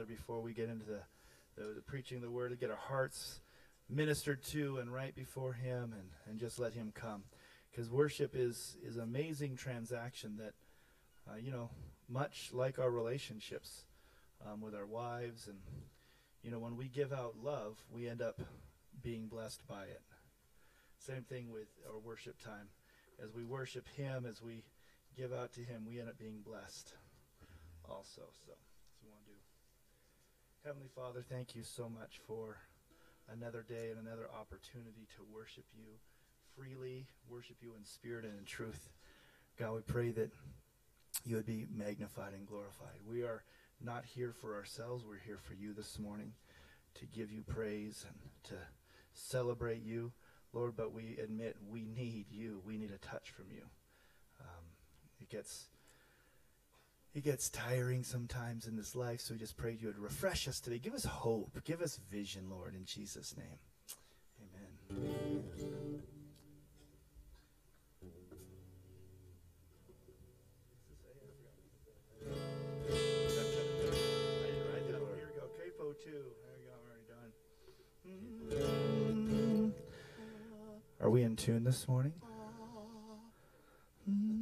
Father, before we get into the, the, the preaching of the word, to get our hearts ministered to and right before Him and, and just let Him come. Because worship is, is an amazing transaction that, uh, you know, much like our relationships um, with our wives and, you know, when we give out love, we end up being blessed by it. Same thing with our worship time. As we worship Him, as we give out to Him, we end up being blessed also. So, that's what we want to do. Heavenly Father, thank you so much for another day and another opportunity to worship you freely, worship you in spirit and in truth. God, we pray that you would be magnified and glorified. We are not here for ourselves. We're here for you this morning to give you praise and to celebrate you, Lord. But we admit we need you. We need a touch from you. Um, it gets it gets tiring sometimes in this life, so we just pray you would refresh us today. Give us hope. Give us vision, Lord, in Jesus' name. Amen. Are we in tune this morning? alone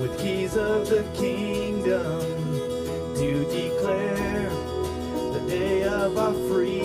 with keys of the kingdom to declare the day of our freedom.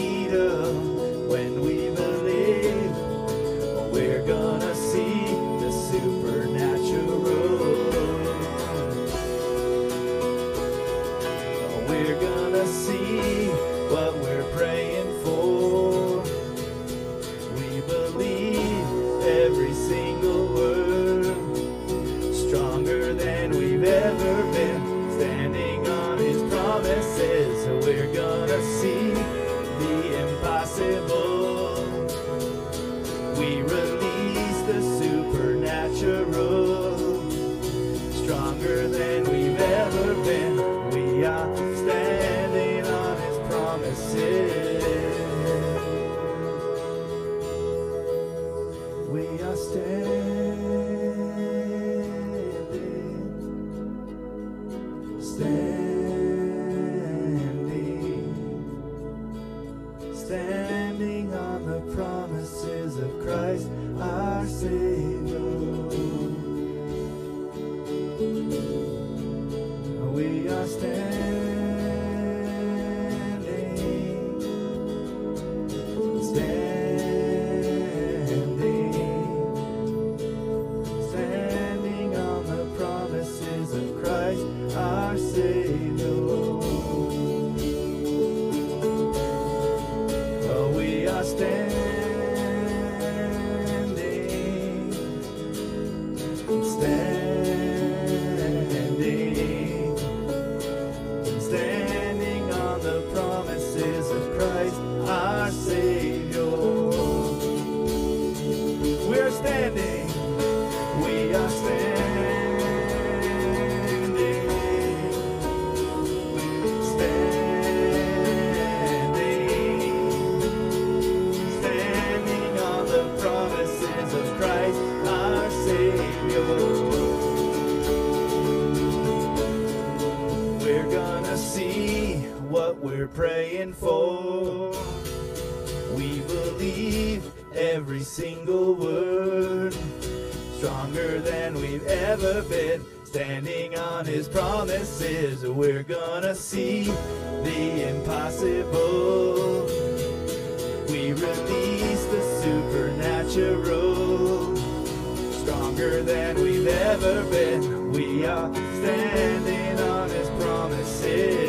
Standing on his promises,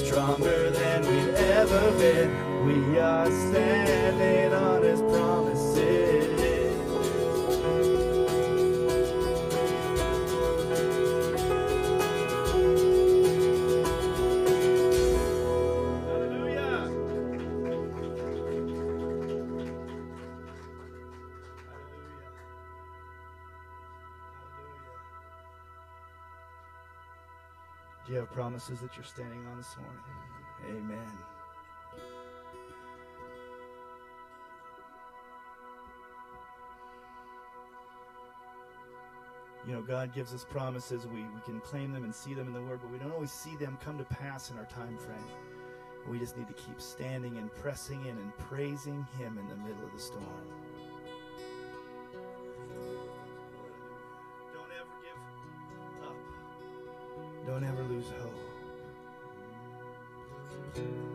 stronger than we've ever been. We are standing promises that you're standing on this morning? Amen. You know, God gives us promises. We, we can claim them and see them in the Word, but we don't always see them come to pass in our time frame. We just need to keep standing and pressing in and praising Him in the middle of the storm. Don't ever give up. Don't ever lose hope. Thank you.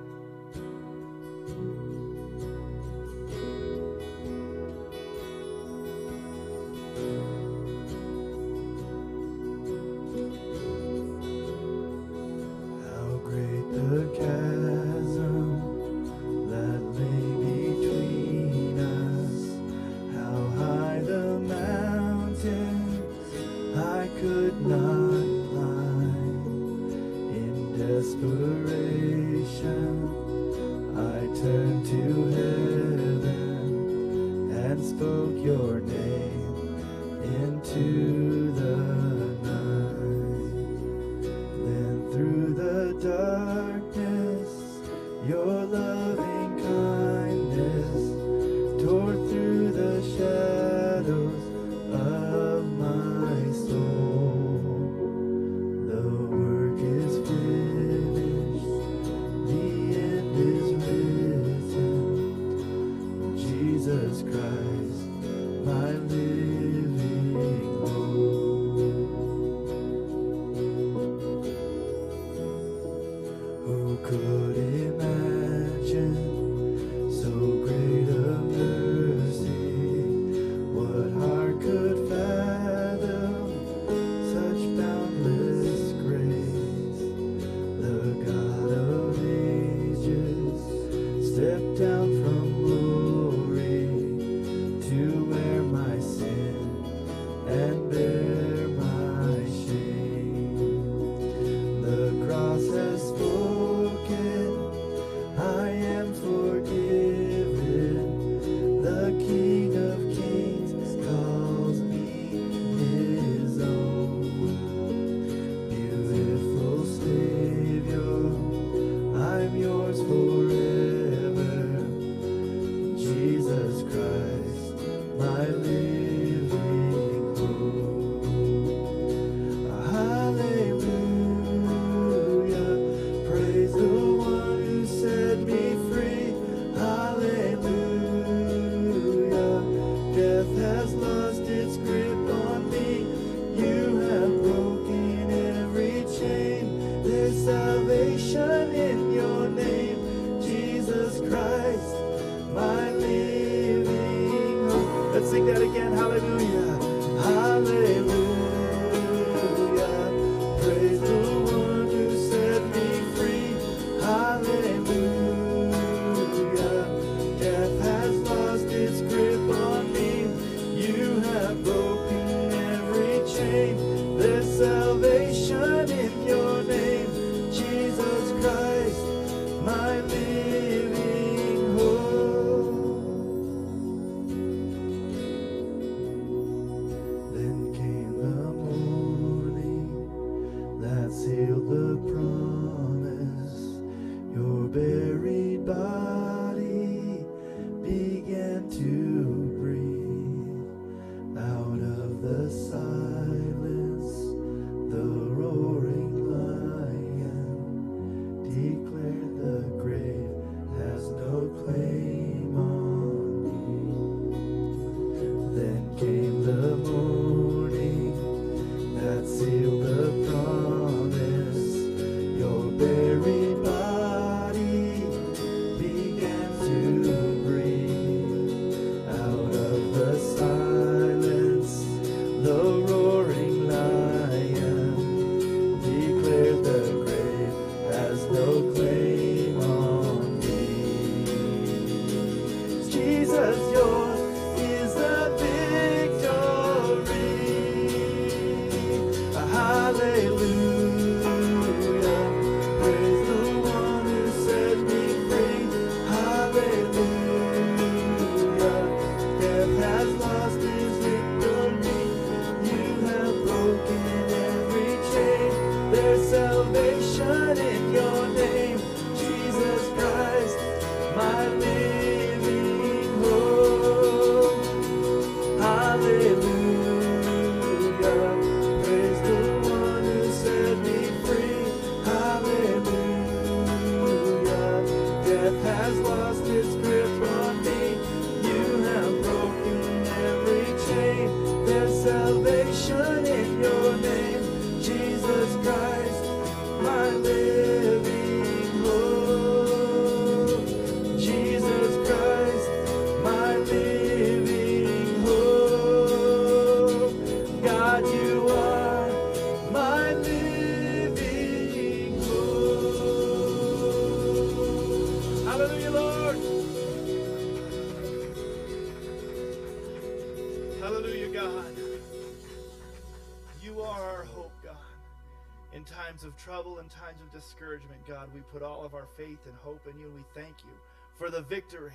discouragement, God, we put all of our faith and hope in you, and we thank you for the victory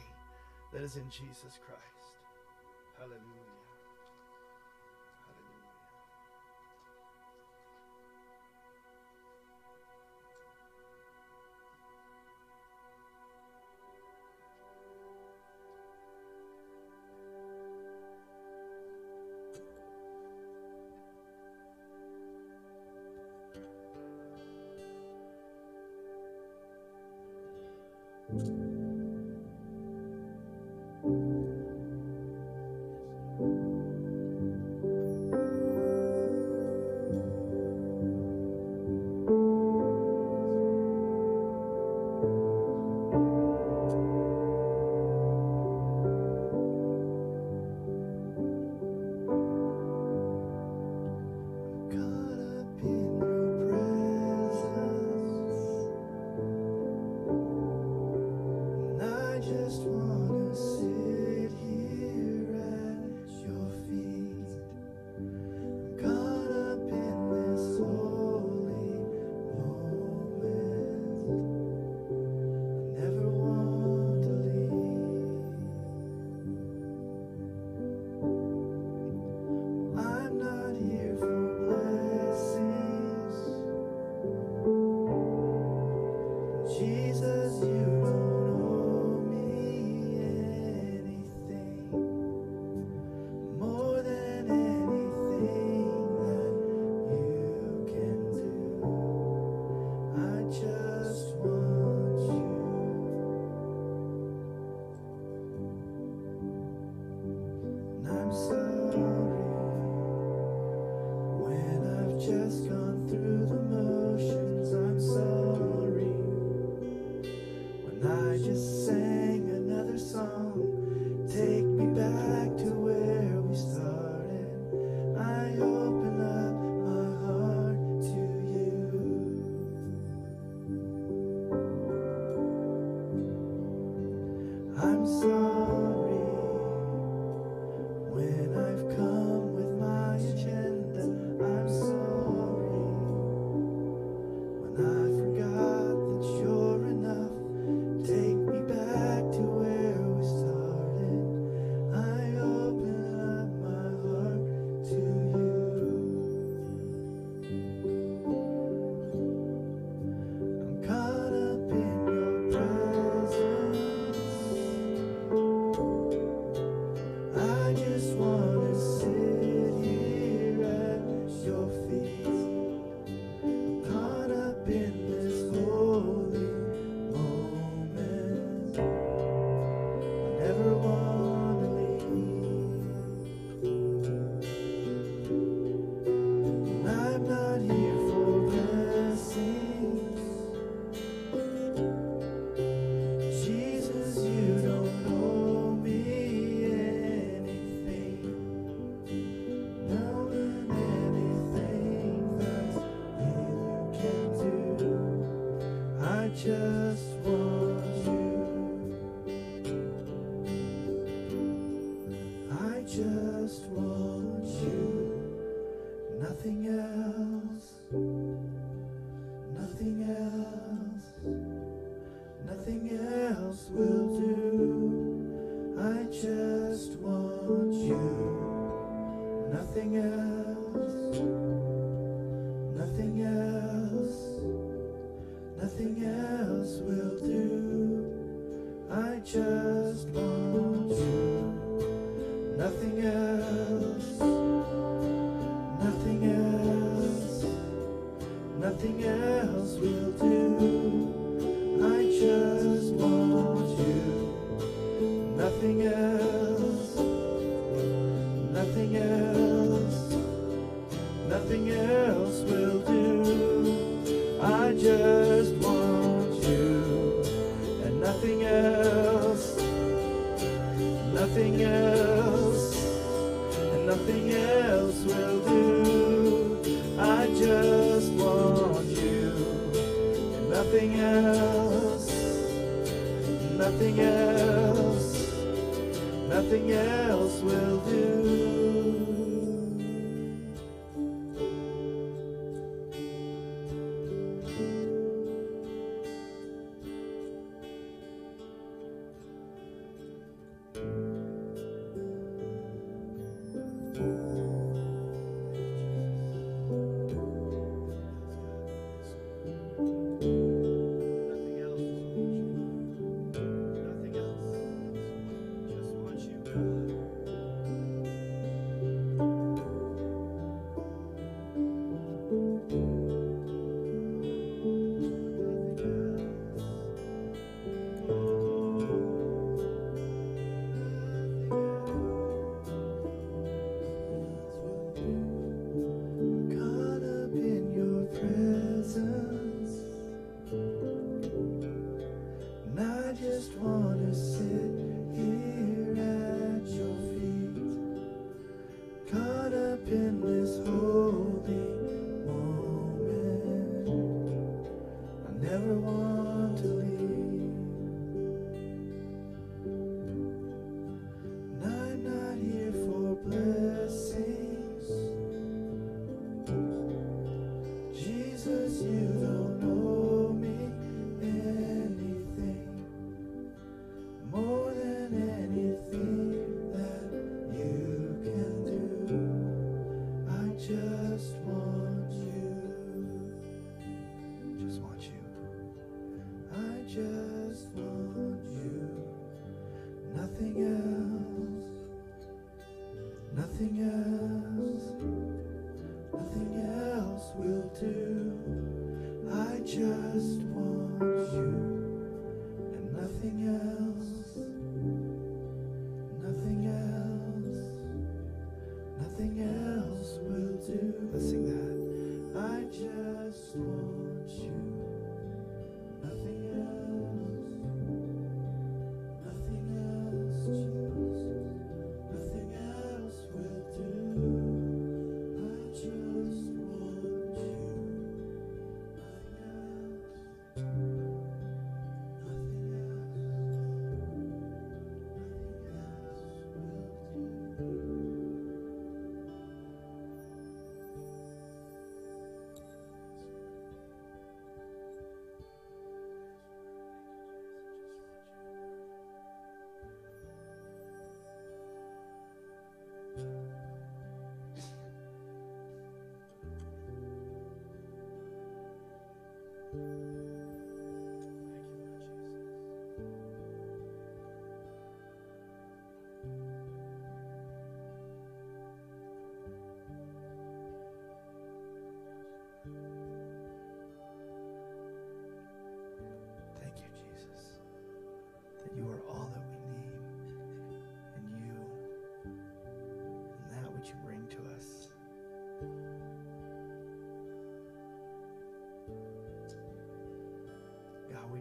that is in Jesus Christ.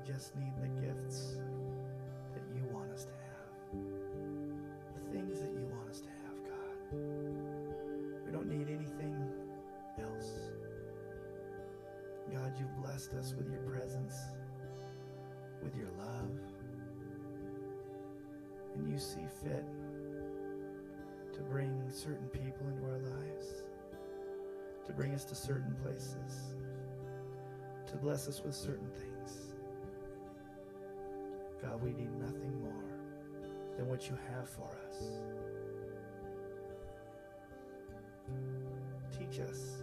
just need the gifts that you want us to have. The things that you want us to have, God. We don't need anything else. God, you've blessed us with your presence, with your love. And you see fit to bring certain people into our lives, to bring us to certain places, to bless us with certain things. We need nothing more than what you have for us. Teach us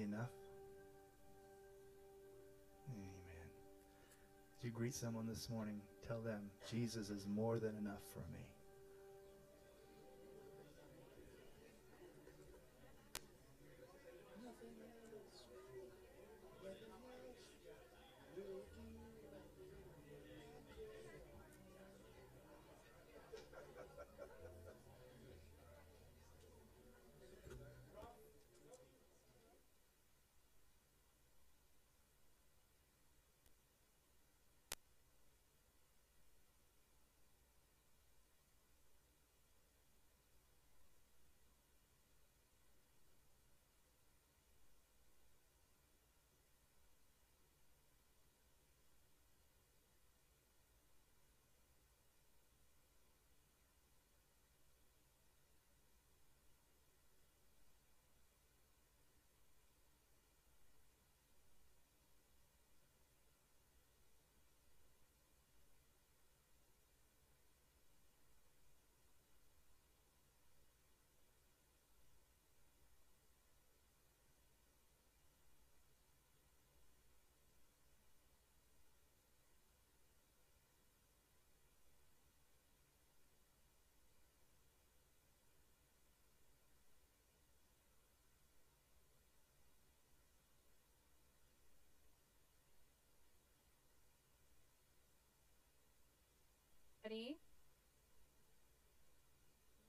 Enough? Amen. You greet someone this morning, tell them Jesus is more than enough for me.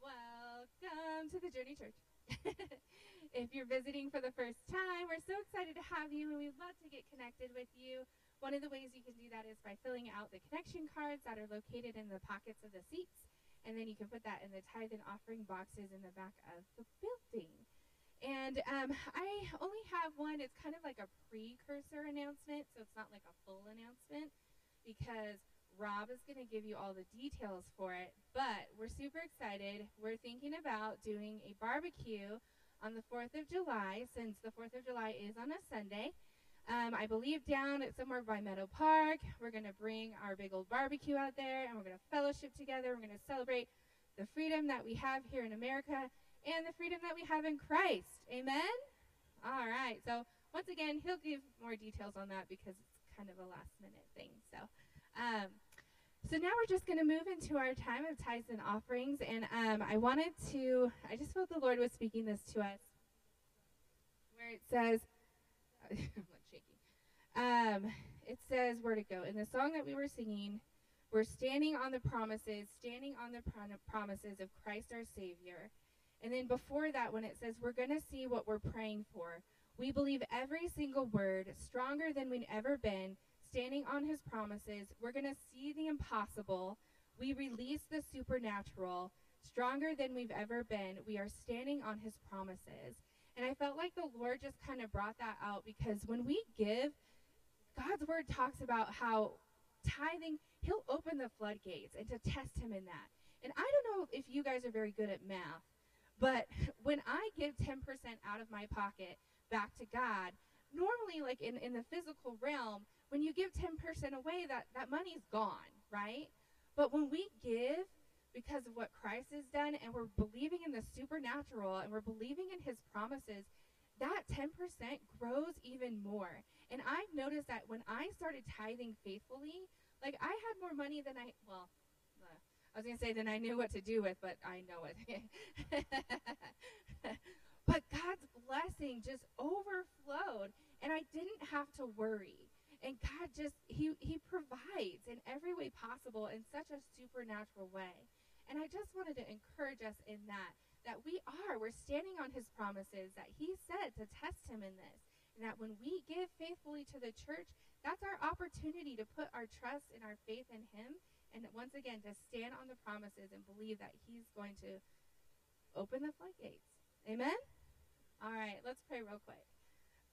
Welcome to the Journey Church. if you're visiting for the first time, we're so excited to have you and we'd love to get connected with you. One of the ways you can do that is by filling out the connection cards that are located in the pockets of the seats. And then you can put that in the tithe and offering boxes in the back of the building. And um, I only have one. It's kind of like a precursor announcement, so it's not like a full announcement because Rob is going to give you all the details for it, but we're super excited. We're thinking about doing a barbecue on the 4th of July since the 4th of July is on a Sunday. Um, I believe down at somewhere by Meadow Park. We're going to bring our big old barbecue out there and we're going to fellowship together. We're going to celebrate the freedom that we have here in America and the freedom that we have in Christ. Amen? All right. So, once again, he'll give more details on that because it's kind of a last minute thing. So, um, so now we're just going to move into our time of tithes and offerings. And um, I wanted to, I just felt the Lord was speaking this to us where it says, I'm like shaking. Um, it says where to go. In the song that we were singing, we're standing on the promises, standing on the pro- promises of Christ our Savior. And then before that, when it says we're going to see what we're praying for, we believe every single word, stronger than we've ever been, standing on his promises. We're going to see the impossible. We release the supernatural, stronger than we've ever been. We are standing on his promises. And I felt like the Lord just kind of brought that out because when we give, God's word talks about how tithing, he'll open the floodgates and to test him in that. And I don't know if you guys are very good at math, but when I give 10% out of my pocket back to God, normally like in, in the physical realm, when you give 10% away, that, that money's gone, right? But when we give, because of what Christ has done and we're believing in the supernatural and we're believing in his promises, that 10% grows even more. And I've noticed that when I started tithing faithfully, like I had more money than I, well, uh, I was going to say than I knew what to do with, but I know it. but God's blessing just overflowed and I didn't have to worry. And God just he he provides in every way possible in such a supernatural way. And I just wanted to encourage us in that that we are we're standing on his promises that he said to test him in this. And that when we give faithfully to the church, that's our opportunity to put our trust and our faith in him and once again to stand on the promises and believe that he's going to open the floodgates. Amen. All right, let's pray real quick.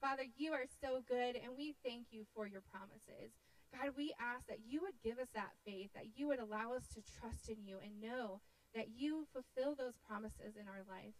Father, you are so good, and we thank you for your promises. God, we ask that you would give us that faith, that you would allow us to trust in you and know that you fulfill those promises in our life.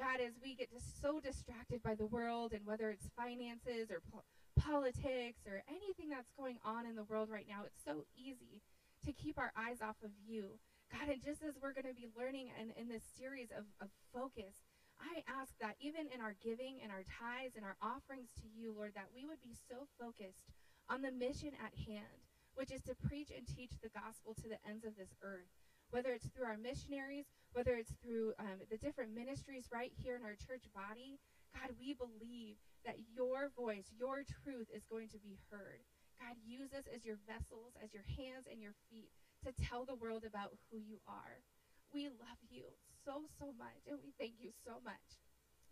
God, as we get so distracted by the world and whether it's finances or po- politics or anything that's going on in the world right now, it's so easy to keep our eyes off of you. God, and just as we're going to be learning in, in this series of, of focus, I ask that even in our giving and our tithes and our offerings to you, Lord, that we would be so focused on the mission at hand, which is to preach and teach the gospel to the ends of this earth. Whether it's through our missionaries, whether it's through um, the different ministries right here in our church body, God, we believe that your voice, your truth is going to be heard. God, use us as your vessels, as your hands and your feet to tell the world about who you are. We love you so, so much, and we thank you so much,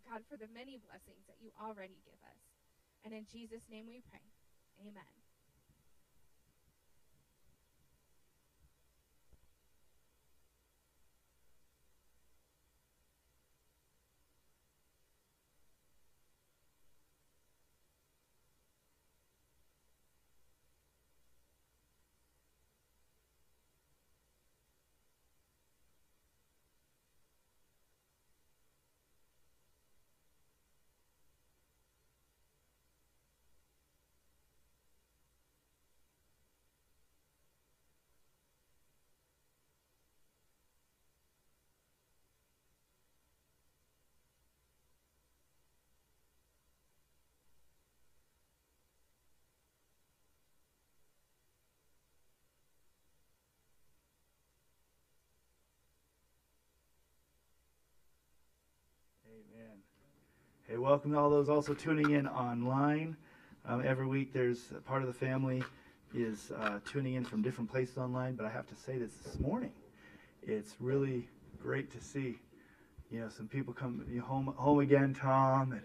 God, for the many blessings that you already give us. And in Jesus' name we pray. Amen. Amen. Hey, welcome to all those also tuning in online. Um, every week, there's a part of the family is uh, tuning in from different places online. But I have to say this this morning, it's really great to see, you know, some people come home home again. Tom and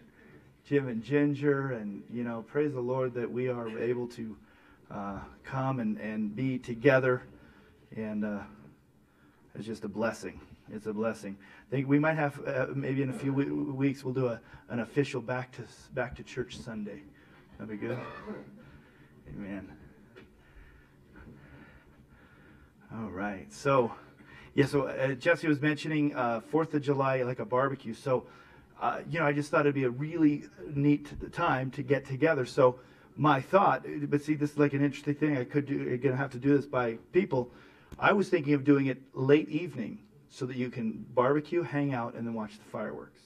Jim and Ginger, and you know, praise the Lord that we are able to uh, come and and be together, and uh, it's just a blessing it's a blessing. I think we might have uh, maybe in a few weeks we'll do a, an official back to back to church Sunday. That'd be good. Amen. All right. So, yeah. So uh, Jesse was mentioning uh, Fourth of July, like a barbecue. So, uh, you know, I just thought it'd be a really neat time to get together. So, my thought, but see, this is like an interesting thing. I could do. You're gonna have to do this by people. I was thinking of doing it late evening so that you can barbecue, hang out, and then watch the fireworks.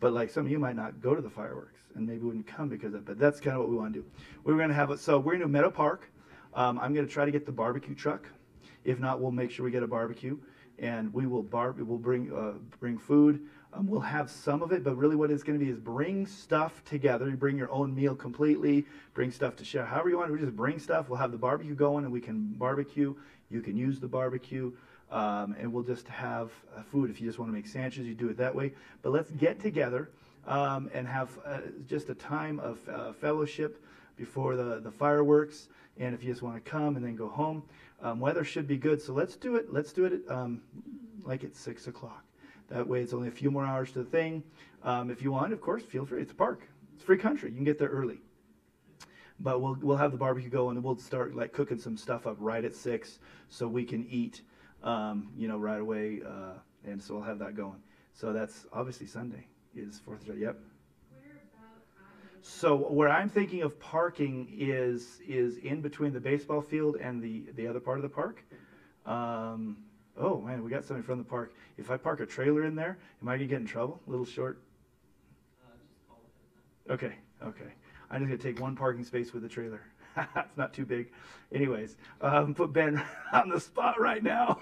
But like some of you might not go to the fireworks and maybe wouldn't come because of it. But that's kind of what we want to do. We're going to have it. So we're going to Meadow Park. Um, I'm going to try to get the barbecue truck. If not, we'll make sure we get a barbecue, and we will bar. We'll bring uh, bring food. Um, we'll have some of it, but really, what it's going to be is bring stuff together. You bring your own meal completely. Bring stuff to share. However you want. We just bring stuff. We'll have the barbecue going, and we can barbecue. You can use the barbecue. Um, and we'll just have uh, food. If you just want to make sandwiches, you do it that way. But let's get together um, and have uh, just a time of uh, fellowship before the, the fireworks. And if you just want to come and then go home, um, weather should be good. So let's do it. Let's do it at, um, like at six o'clock. That way, it's only a few more hours to the thing. Um, if you want, of course, feel free. It's a park. It's free country. You can get there early but we'll we'll have the barbecue going and we'll start like cooking some stuff up right at six so we can eat um, you know, right away. Uh, and so we'll have that going. So that's obviously Sunday is Fourth of July. Yep. So where I'm thinking of parking is is in between the baseball field and the the other part of the park. Um, Oh man, we got somebody from the park. If I park a trailer in there, am I gonna get in trouble? A little short. Okay, okay. I'm just gonna take one parking space with the trailer. it's not too big. Anyways, um, put Ben on the spot right now.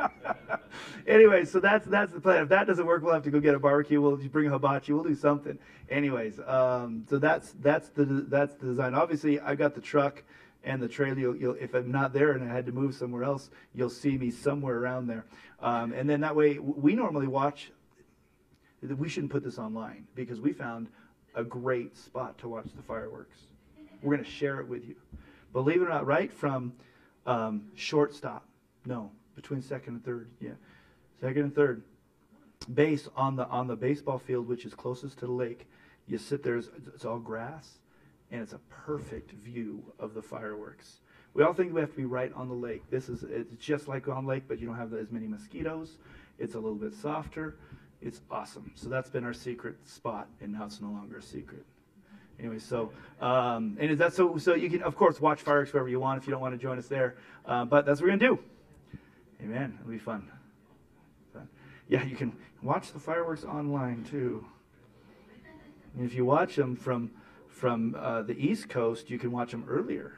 anyway, so that's that's the plan. If that doesn't work, we'll have to go get a barbecue. We'll bring a hibachi. We'll do something. Anyways, um, so that's that's the that's the design. Obviously, I got the truck and the trailer. You'll, you'll, if I'm not there and I had to move somewhere else, you'll see me somewhere around there. Um, and then that way, we normally watch. We shouldn't put this online because we found a great spot to watch the fireworks. We're going to share it with you. Believe it or not, right from um, shortstop, no, between second and third, yeah, second and third, base on the on the baseball field, which is closest to the lake. You sit there; it's, it's all grass, and it's a perfect view of the fireworks. We all think we have to be right on the lake. This is it's just like on lake, but you don't have as many mosquitoes. It's a little bit softer. It's awesome. So that's been our secret spot, and now it's no longer a secret. Anyway, so um, and that's so so you can of course watch fireworks wherever you want if you don't want to join us there, uh, but that's what we're gonna do. Amen. It'll be fun. fun. Yeah, you can watch the fireworks online too. And if you watch them from from uh, the East Coast, you can watch them earlier,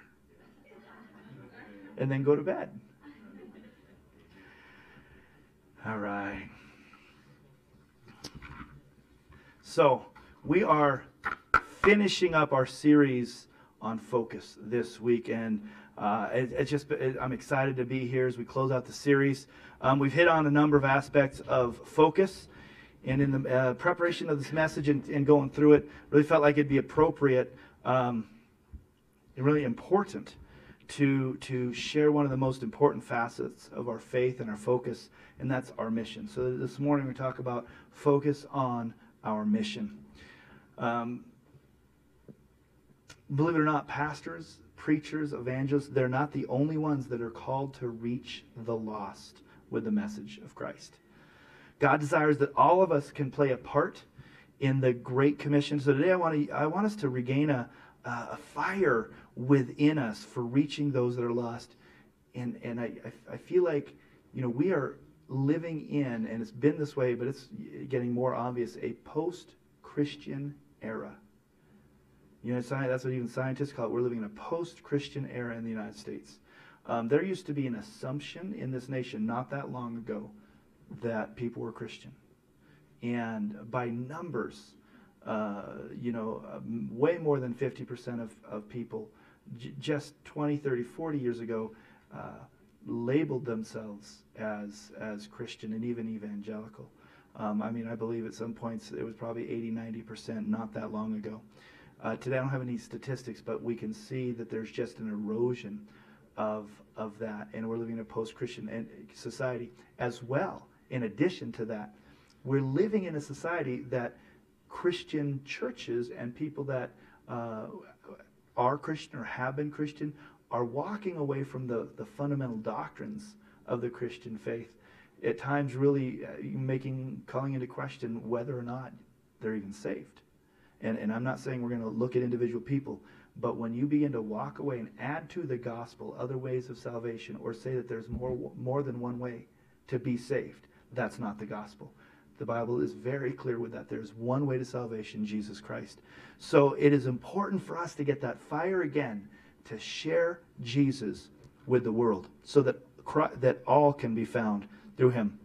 and then go to bed. All right. So we are finishing up our series on focus this week, and uh, it, it's just it, I'm excited to be here as we close out the series. Um, we've hit on a number of aspects of focus, and in the uh, preparation of this message and, and, going through it, really felt like it'd be appropriate um, and really important to to share one of the most important facets of our faith and our focus, and that's our mission. So this morning we talk about focus on our mission. Um, believe it or not, pastors, preachers, evangelists, they're not the only ones that are called to reach the lost with the message of Christ. God desires that all of us can play a part in the Great Commission. So today I want to I want us to regain a, a fire within us for reaching those that are lost. And and I, I feel like you know we are living in, and it's been this way, but it's getting more obvious, a post-Christian era. You know, that's what even scientists call it. We're living in a post-Christian era in the United States. Um, there used to be an assumption in this nation not that long ago that people were Christian, and by numbers, uh, you know, um, way more than 50% of, of people j- just 20, 30, 40 years ago uh, labeled themselves as as Christian and even evangelical. Um, I mean, I believe at some points it was probably 80, 90 percent not that long ago. Uh, today I don't have any statistics, but we can see that there's just an erosion of, of that, and we're living in a post-Christian society as well. In addition to that, we're living in a society that Christian churches and people that uh, are Christian or have been Christian are walking away from the, the fundamental doctrines of the Christian faith. At times, really uh, making calling into question whether or not they're even saved. And, and I'm not saying we're going to look at individual people, but when you begin to walk away and add to the gospel other ways of salvation or say that there's more, more than one way to be saved, that's not the gospel. The Bible is very clear with that. There's one way to salvation, Jesus Christ. So it is important for us to get that fire again to share Jesus with the world so that, that all can be found through him.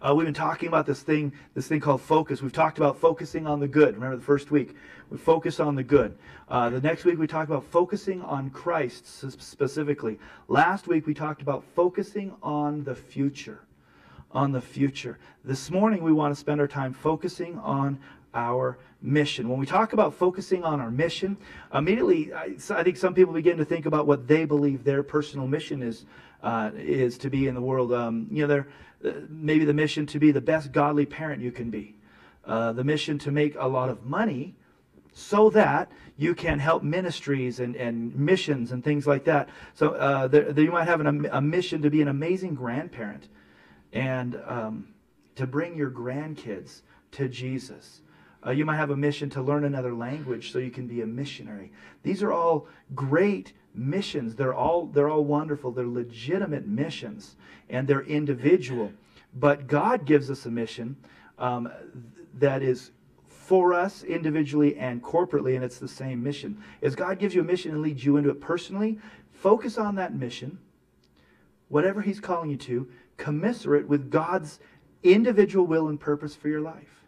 Uh, we've been talking about this thing, this thing called focus. We've talked about focusing on the good. Remember the first week, we focused on the good. Uh, the next week we talked about focusing on Christ specifically. Last week we talked about focusing on the future, on the future. This morning we want to spend our time focusing on our mission. When we talk about focusing on our mission, immediately I, I think some people begin to think about what they believe their personal mission is uh, is to be in the world. Um, you know, they're uh, maybe the mission to be the best godly parent you can be, uh, the mission to make a lot of money so that you can help ministries and, and missions and things like that. So uh, there, there you might have an, a mission to be an amazing grandparent and um, to bring your grandkids to Jesus. Uh, you might have a mission to learn another language so you can be a missionary. These are all great missions. They're all they're all wonderful. They're legitimate missions, and they're individual. But God gives us a mission um, that is for us individually and corporately, and it's the same mission. As God gives you a mission and leads you into it personally, focus on that mission, whatever He's calling you to, commiserate with God's individual will and purpose for your life.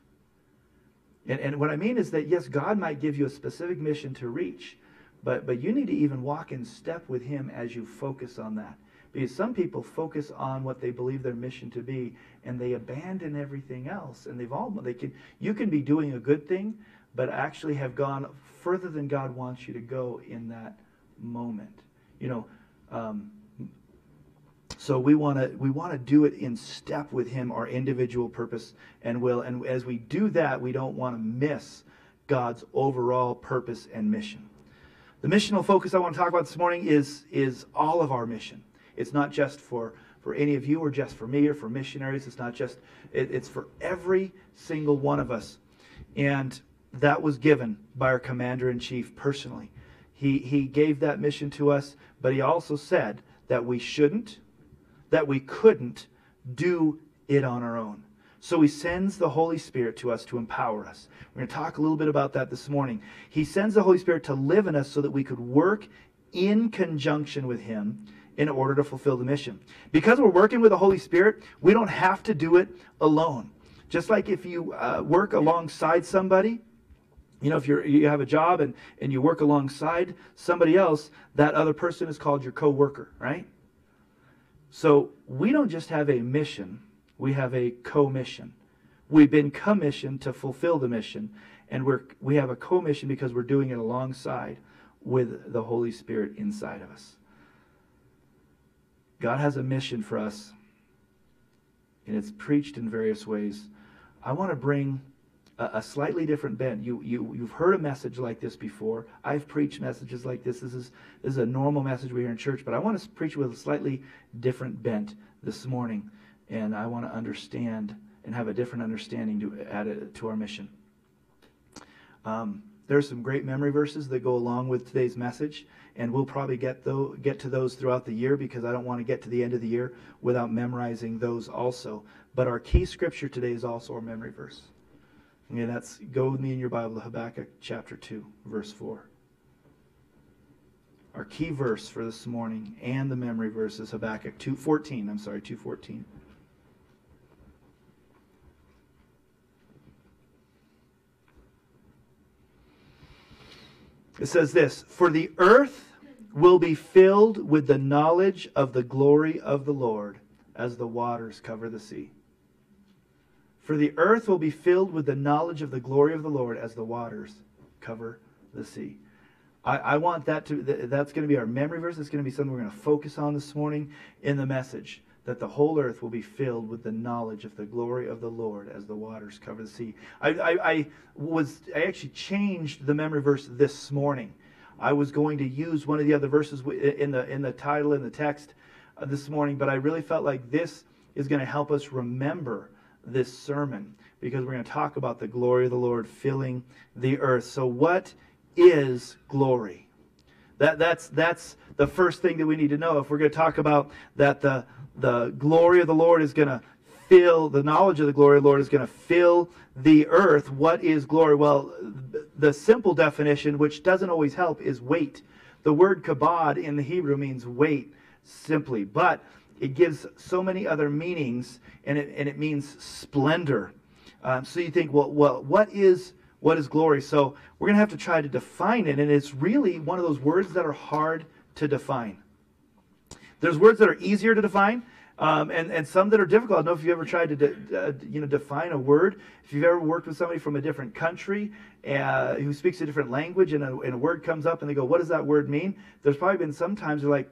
And, and what I mean is that, yes, God might give you a specific mission to reach, but, but you need to even walk in step with Him as you focus on that. Because some people focus on what they believe their mission to be, and they abandon everything else. And they've all they can you can be doing a good thing, but actually have gone further than God wants you to go in that moment. You know, um, so we want to we want to do it in step with Him, our individual purpose and will. And as we do that, we don't want to miss God's overall purpose and mission. The missional focus I want to talk about this morning is is all of our mission. It's not just for, for any of you or just for me or for missionaries. It's not just, it, it's for every single one of us. And that was given by our commander in chief personally. He, he gave that mission to us, but he also said that we shouldn't, that we couldn't do it on our own. So he sends the Holy Spirit to us to empower us. We're going to talk a little bit about that this morning. He sends the Holy Spirit to live in us so that we could work in conjunction with him in order to fulfill the mission. Because we're working with the Holy Spirit, we don't have to do it alone. Just like if you uh, work alongside somebody, you know, if you're, you have a job and, and you work alongside somebody else, that other person is called your co-worker, right? So we don't just have a mission, we have a co-mission. We've been commissioned to fulfill the mission, and we're, we have a co-mission because we're doing it alongside with the Holy Spirit inside of us. God has a mission for us, and it's preached in various ways. I want to bring a, a, slightly different bent. You, you, you've heard a message like this before. I've preached messages like this. This is, this is a normal message we hear in church, but I want to preach with a slightly different bent this morning, and I want to understand and have a different understanding to add it to our mission. Um, there are some great memory verses that go along with today's message and we'll probably get though get to those throughout the year because I don't want to get to the end of the year without memorizing those also. But our key scripture today is also our memory verse. Okay, that's go with me in your Bible to Habakkuk chapter 2, verse 4. Our key verse for this morning and the memory verse is Habakkuk 2:14. I'm sorry, 2:14. It says this, "For the earth will be filled with the knowledge of the glory of the Lord as the waters cover the sea. For the earth will be filled with the knowledge of the glory of the Lord as the waters cover the sea. I, I want that to, that's going to be our memory verse. It's going to be something we're going to focus on this morning in the message that the whole earth will be filled with the knowledge of the glory of the Lord as the waters cover the sea. I, I, I was I actually changed the memory verse this morning. I was going to use one of the other verses in the in the title in the text uh, this morning, but I really felt like this is going to help us remember this sermon because we're going to talk about the glory of the Lord filling the earth. So what is glory? That that's that's the first thing that we need to know if we're going to talk about that the the glory of the Lord is going to fill the knowledge of the glory of the Lord is going to fill the earth. What is glory? Well, the simple definition, which doesn't always help, is weight. The word kabod in the Hebrew means weight simply, but it gives so many other meanings, and it, and it means splendor. Um, so you think, well, well, what is what is glory? So we're going to have to try to define it, and it's really one of those words that are hard to define. There's words that are easier to define, um, and, and some that are difficult. I don't know if you've ever tried to de- uh, you know, define a word. If you've ever worked with somebody from a different country uh, who speaks a different language and a, and a word comes up and they go, What does that word mean? There's probably been some times you're like,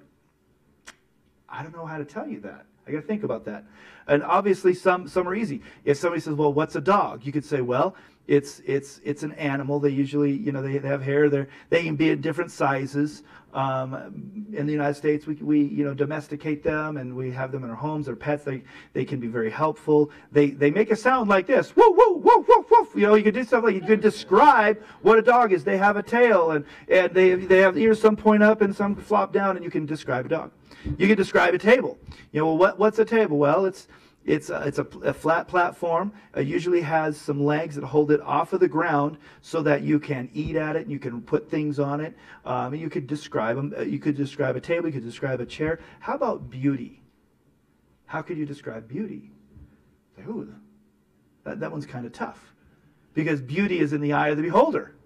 I don't know how to tell you that. I got to think about that. And obviously, some, some are easy. If somebody says, Well, what's a dog? You could say, Well, It's it's it's an animal. They usually, you know, they, they have hair. They they can be in different sizes. Um, in the United States, we, we you know domesticate them and we have them in our homes. They're pets. They they can be very helpful. They they make a sound like this. Woo woo woo woo woo. You know, you could do something. Like you could describe what a dog is. They have a tail and and they they have ears. Some point up and some flop down, and you can describe a dog. You can describe a table. You know, well, what what's a table? Well, it's it's a, it's a, a flat platform. It usually has some legs that hold it off of the ground so that you can eat at it and you can put things on it. Um, you could describe them. Uh, you could describe a table. You could describe a chair. How about beauty? How could you describe beauty? Like, ooh, that, that one's kind of tough because beauty is in the eye of the beholder.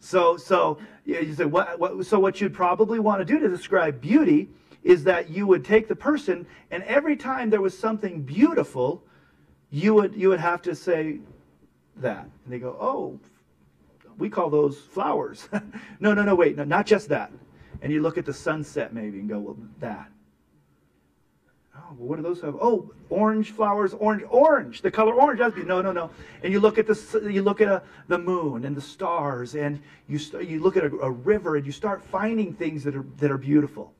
So, so you say, what, what, so what you'd probably want to do to describe beauty is that you would take the person and every time there was something beautiful, you would you would have to say that. And they go, "Oh, we call those flowers." no, no, no, wait, no, not just that. And you look at the sunset maybe and go, "Well, that." Oh, well, what do those have? Oh, orange flowers, orange, orange, the color orange. That's no, no, no. And you look at the you look at a, the moon and the stars, and you you look at a, a river, and you start finding things that are that are beautiful.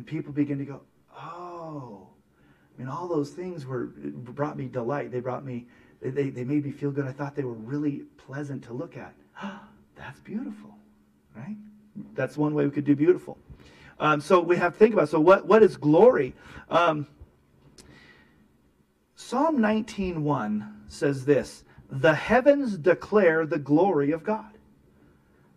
And people begin to go, oh, I mean, all those things were brought me delight. They brought me, they, they made me feel good. I thought they were really pleasant to look at. That's beautiful, right? That's one way we could do beautiful. Um, so we have to think about. So what what is glory? Um, Psalm 19:1 says this: "The heavens declare the glory of God."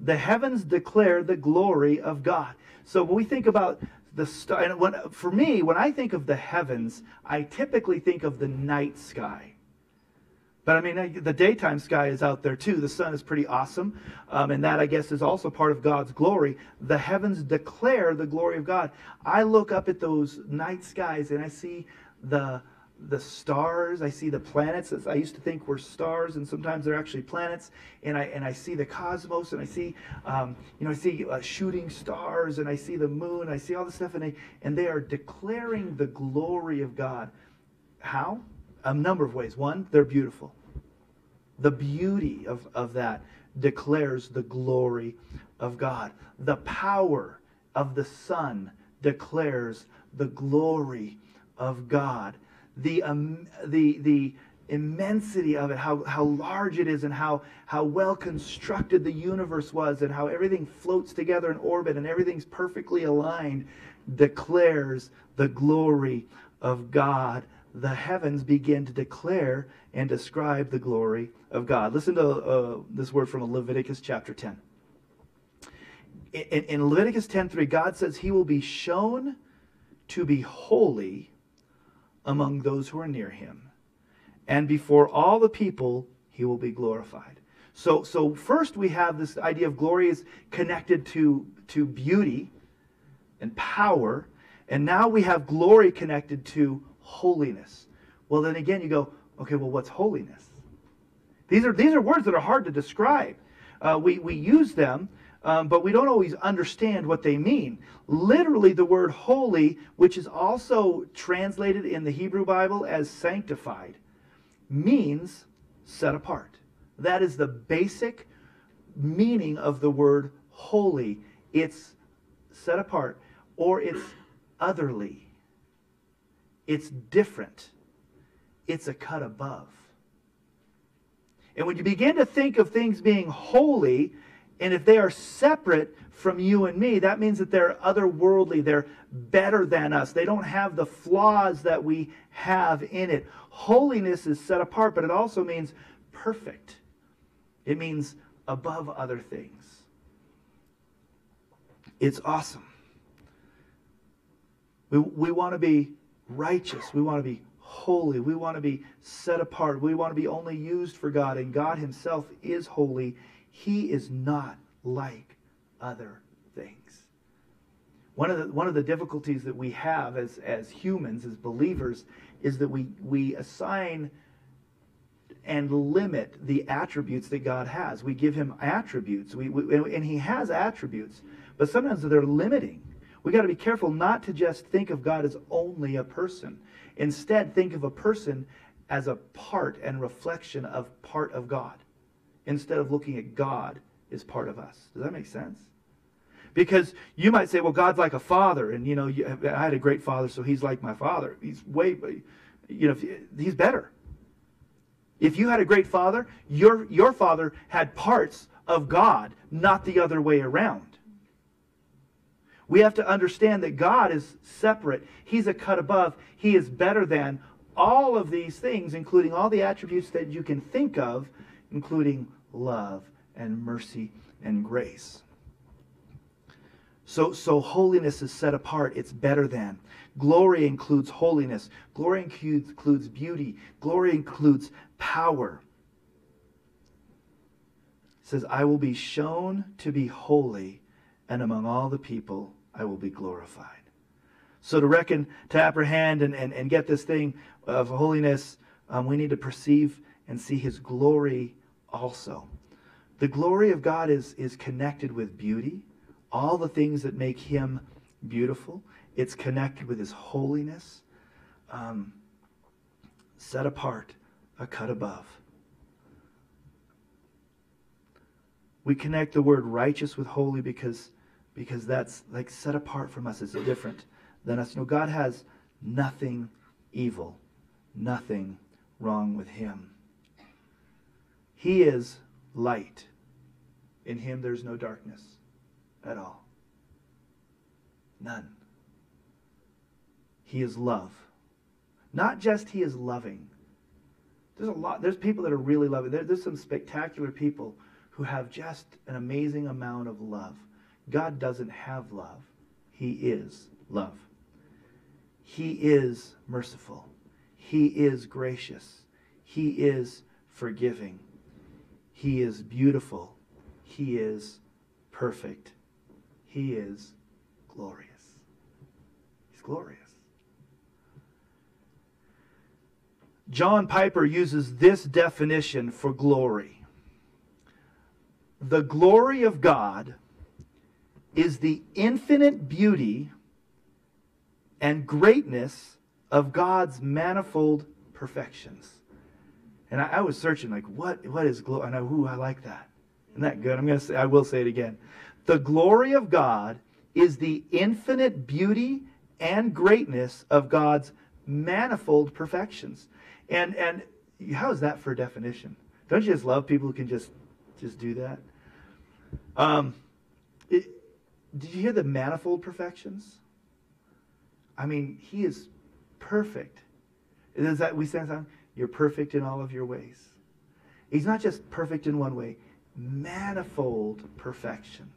The heavens declare the glory of God. So when we think about the star. And when, for me, when I think of the heavens, I typically think of the night sky. But I mean, the daytime sky is out there too. The sun is pretty awesome. Um, and that, I guess, is also part of God's glory. The heavens declare the glory of God. I look up at those night skies and I see the the stars. I see the planets. I used to think were stars, and sometimes they're actually planets. And I and I see the cosmos, and I see, um, you know, I see uh, shooting stars, and I see the moon. I see all this stuff, and they and they are declaring the glory of God. How? A number of ways. One, they're beautiful. The beauty of, of that declares the glory of God. The power of the sun declares the glory of God the, um, the, the immensity of it, how, how large it is, and how, how well constructed the universe was, and how everything floats together in orbit and everything's perfectly aligned, declares the glory of God. The heavens begin to declare and describe the glory of God. Listen to uh, this word from Leviticus chapter 10. In, in Leviticus 10:3, God says he will be shown to be holy among those who are near him. And before all the people, he will be glorified. So, so first we have this idea of glory is connected to, to beauty and power. And now we have glory connected to holiness. Well, then again, you go, okay, well, what's holiness? These are, these are words that are hard to describe. Uh, we, we use them um, but we don't always understand what they mean. Literally, the word holy, which is also translated in the Hebrew Bible as sanctified, means set apart. That is the basic meaning of the word holy. It's set apart, or it's otherly, it's different, it's a cut above. And when you begin to think of things being holy, and if they are separate from you and me, that means that they're otherworldly. They're better than us. They don't have the flaws that we have in it. Holiness is set apart, but it also means perfect. It means above other things. It's awesome. We, we want to be righteous. We want to be holy. We want to be set apart. We want to be only used for God, and God Himself is holy he is not like other things. One of the, one of the difficulties that we have as, as humans, as believers, is that we, we assign and limit the attributes that God has. We give him attributes, we, we, and he has attributes, but sometimes they're limiting. We got to be careful not to just think of God as only a person. Instead, think of a person as a part and reflection of part of God instead of looking at God as part of us. Does that make sense? Because you might say, well, God's like a father, and you know, you, I had a great father, so he's like my father. He's way, you know, he's better. If you had a great father, your your father had parts of God, not the other way around. We have to understand that God is separate. He's a cut above. He is better than all of these things, including all the attributes that you can think of, including love and mercy and grace. So, so holiness is set apart. It's better than. Glory includes holiness. Glory includes, includes beauty. Glory includes power. It says, I will be shown to be holy, and among all the people I will be glorified. So to reckon, to apprehend, and, and, and get this thing of holiness, um, we need to perceive and see his glory also. The glory of God is, is connected with beauty, all the things that make him beautiful. It's connected with his holiness, um, set apart, a cut above. We connect the word righteous with holy because, because that's like set apart from us. It's different than us. You know, God has nothing evil, nothing wrong with him. He is light. In him there's no darkness at all. None. He is love. Not just he is loving. There's a lot, there's people that are really loving. There, there's some spectacular people who have just an amazing amount of love. God doesn't have love. He is love. He is merciful. He is gracious. He is forgiving. He is beautiful. He is perfect. He is glorious. He's glorious. John Piper uses this definition for glory. The glory of God is the infinite beauty and greatness of God's manifold perfections. And I, I was searching, like, what, what is glory? I, ooh, I like that. Isn't that good? I'm to say, I will say it again. The glory of God is the infinite beauty and greatness of God's manifold perfections. And and how is that for definition? Don't you just love people who can just just do that? Um, it, did you hear the manifold perfections? I mean, he is perfect. Is that we stand on? You're perfect in all of your ways. He's not just perfect in one way, manifold perfections.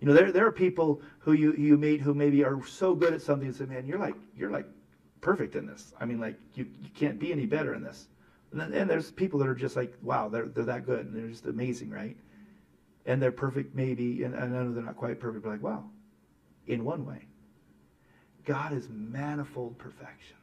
You know, there, there are people who you, you meet who maybe are so good at something and say, man, you're like, you're like perfect in this. I mean, like, you, you can't be any better in this. And, then, and there's people that are just like, wow, they're, they're that good. And they're just amazing, right? And they're perfect, maybe. And, I know they're not quite perfect, but like, wow, in one way. God is manifold perfections.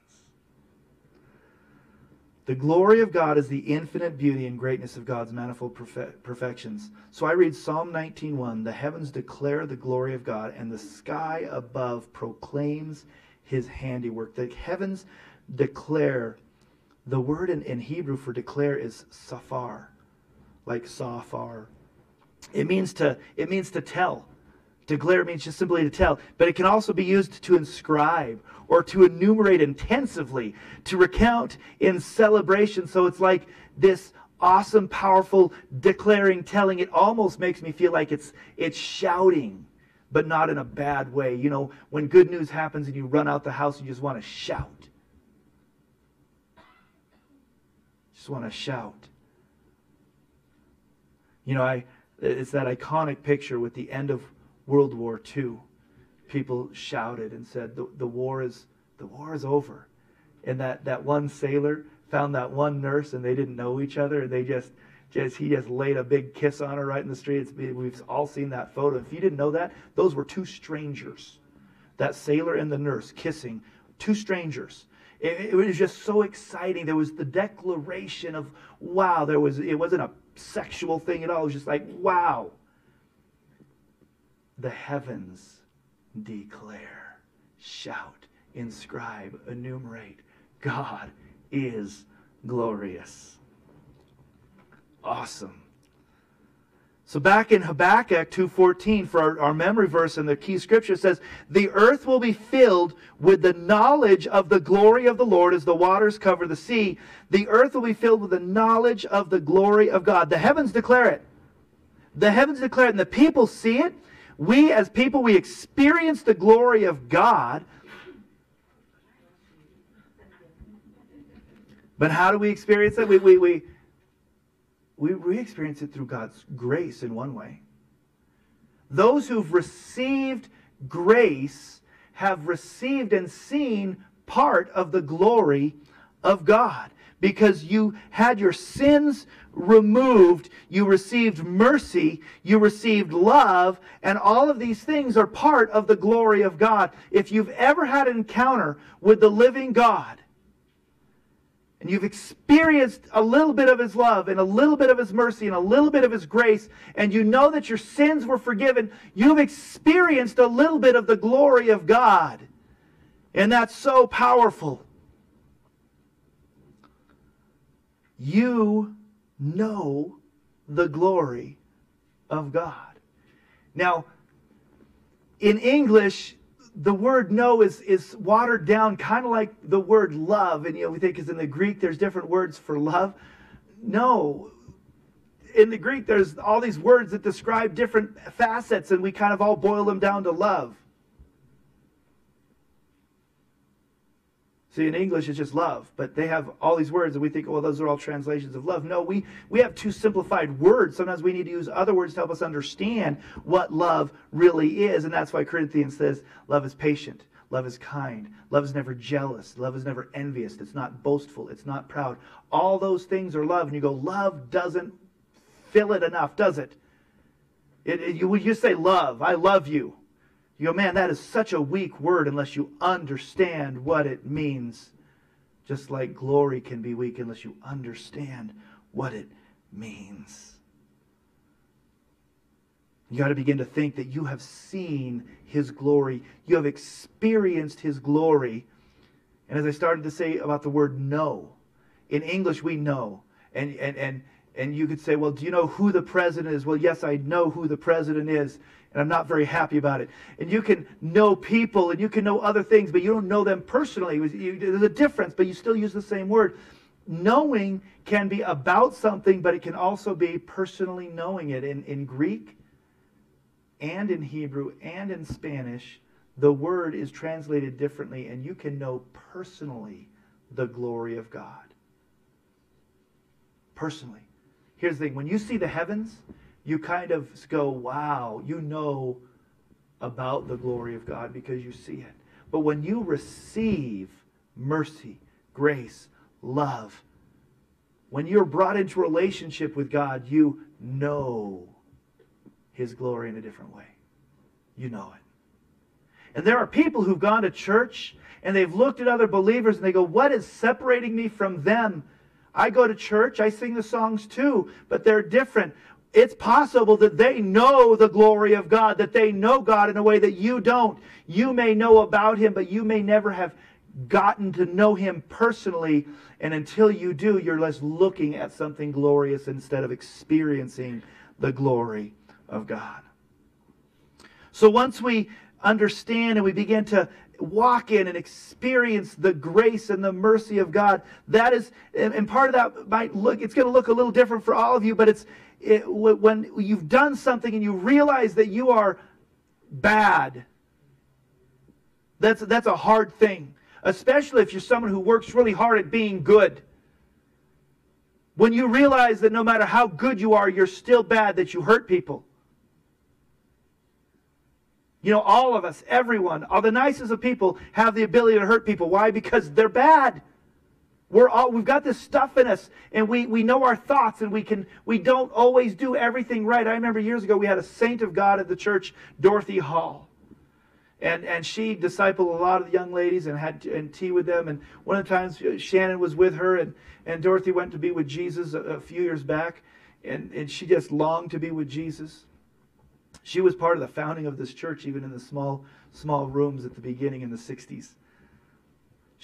The glory of God is the infinite beauty and greatness of God's manifold perfe- perfections. So I read Psalm 19:1, "The heavens declare the glory of God, and the sky above proclaims his handiwork." The heavens declare the word in, in Hebrew for declare is safar, like safar. It means to it means to tell. Declare means just simply to tell, but it can also be used to inscribe or to enumerate intensively, to recount in celebration. So it's like this awesome, powerful declaring, telling. It almost makes me feel like it's it's shouting, but not in a bad way. You know, when good news happens and you run out the house, and you just want to shout. Just want to shout. You know, I it's that iconic picture with the end of World War II, people shouted and said, the, the war is the war is over. And that, that one sailor found that one nurse and they didn't know each other and they just just he just laid a big kiss on her right in the street. It's, we've all seen that photo. If you didn't know that, those were two strangers. That sailor and the nurse kissing, two strangers. It, it was just so exciting. There was the declaration of wow. There was it wasn't a sexual thing at all. It was just like wow the heavens declare, shout, inscribe, enumerate. God is glorious. awesome. So back in Habakkuk 2.14 for our, our memory verse and the key scripture says, The earth will be filled with the knowledge of the glory of the Lord as the waters cover the sea. The earth will be filled with the knowledge of the glory of God. The heavens declare it. The heavens declare it and the people see it. We as people, we experience the glory of God. But how do we experience it? We, we, we, we, we experience it through God's grace in one way. Those who've received grace have received and seen part of the glory of God because you had your sins removed, you received mercy, you received love, and all of these things are part of the glory of God. If you've ever had an encounter with the living God, and you've experienced a little bit of his love and a little bit of his mercy and a little bit of his grace, and you know that your sins were forgiven, you've experienced a little bit of the glory of God. And that's so powerful. You know the glory of God. Now, in English, the word know is, is watered down, kind of like the word love. And you know, we think because in the Greek there's different words for love. No. In the Greek, there's all these words that describe different facets, and we kind of all boil them down to love. See, in English, it's just love, but they have all these words, and we think, well, those are all translations of love. No, we, we have two simplified words. Sometimes we need to use other words to help us understand what love really is, and that's why Corinthians says love is patient, love is kind, love is never jealous, love is never envious, it's not boastful, it's not proud. All those things are love, and you go, love doesn't fill it enough, does it? it, it you, you say love, I love you. You go, man, that is such a weak word unless you understand what it means. Just like glory can be weak unless you understand what it means. You got to begin to think that you have seen his glory, you have experienced his glory. And as I started to say about the word know, in English we know. And, and, and, and you could say, well, do you know who the president is? Well, yes, I know who the president is and I'm not very happy about it. And you can know people and you can know other things, but you don't know them personally. There's a difference, but you still use the same word. Knowing can be about something, but it can also be personally knowing it. In, in Greek and in Hebrew and in Spanish, the word is translated differently, and you can know personally the glory of God. Personally. Here's the thing when you see the heavens, you kind of go, wow, you know about the glory of God because you see it. But when you receive mercy, grace, love, when you're brought into relationship with God, you know his glory in a different way. You know it. And there are people who've gone to church and they've looked at other believers and they go, What is separating me from them? I go to church, I sing the songs too, but they're different it's possible that they know the glory of God, that they know God in a way that you don't. You may know about Him, but you may never have gotten to know Him personally. And until you do, you're less looking at something glorious instead of experiencing the glory of God. So once we understand and we begin to walk in and experience the grace and the mercy of God. That is, and part of that might look, it's going to look a little different for all of you, but it's it, when you've done something and you realize that you are bad, that's, that's a hard thing, especially if you're someone who works really hard at being good. When you realize that no matter how good you are, you're still bad, that you hurt people. You know, all of us, everyone, all the nicest of people have the ability to hurt people. Why? Because they're bad. We're all, we've got this stuff in us and we, we know our thoughts and we can we don't always do everything right. I remember years ago we had a saint of God at the church, Dorothy Hall. And, and she discipled a lot of the young ladies and had and tea with them. And one of the times uh, Shannon was with her and, and Dorothy went to be with Jesus a, a few years back. And, and she just longed to be with Jesus. She was part of the founding of this church, even in the small, small rooms at the beginning in the 60s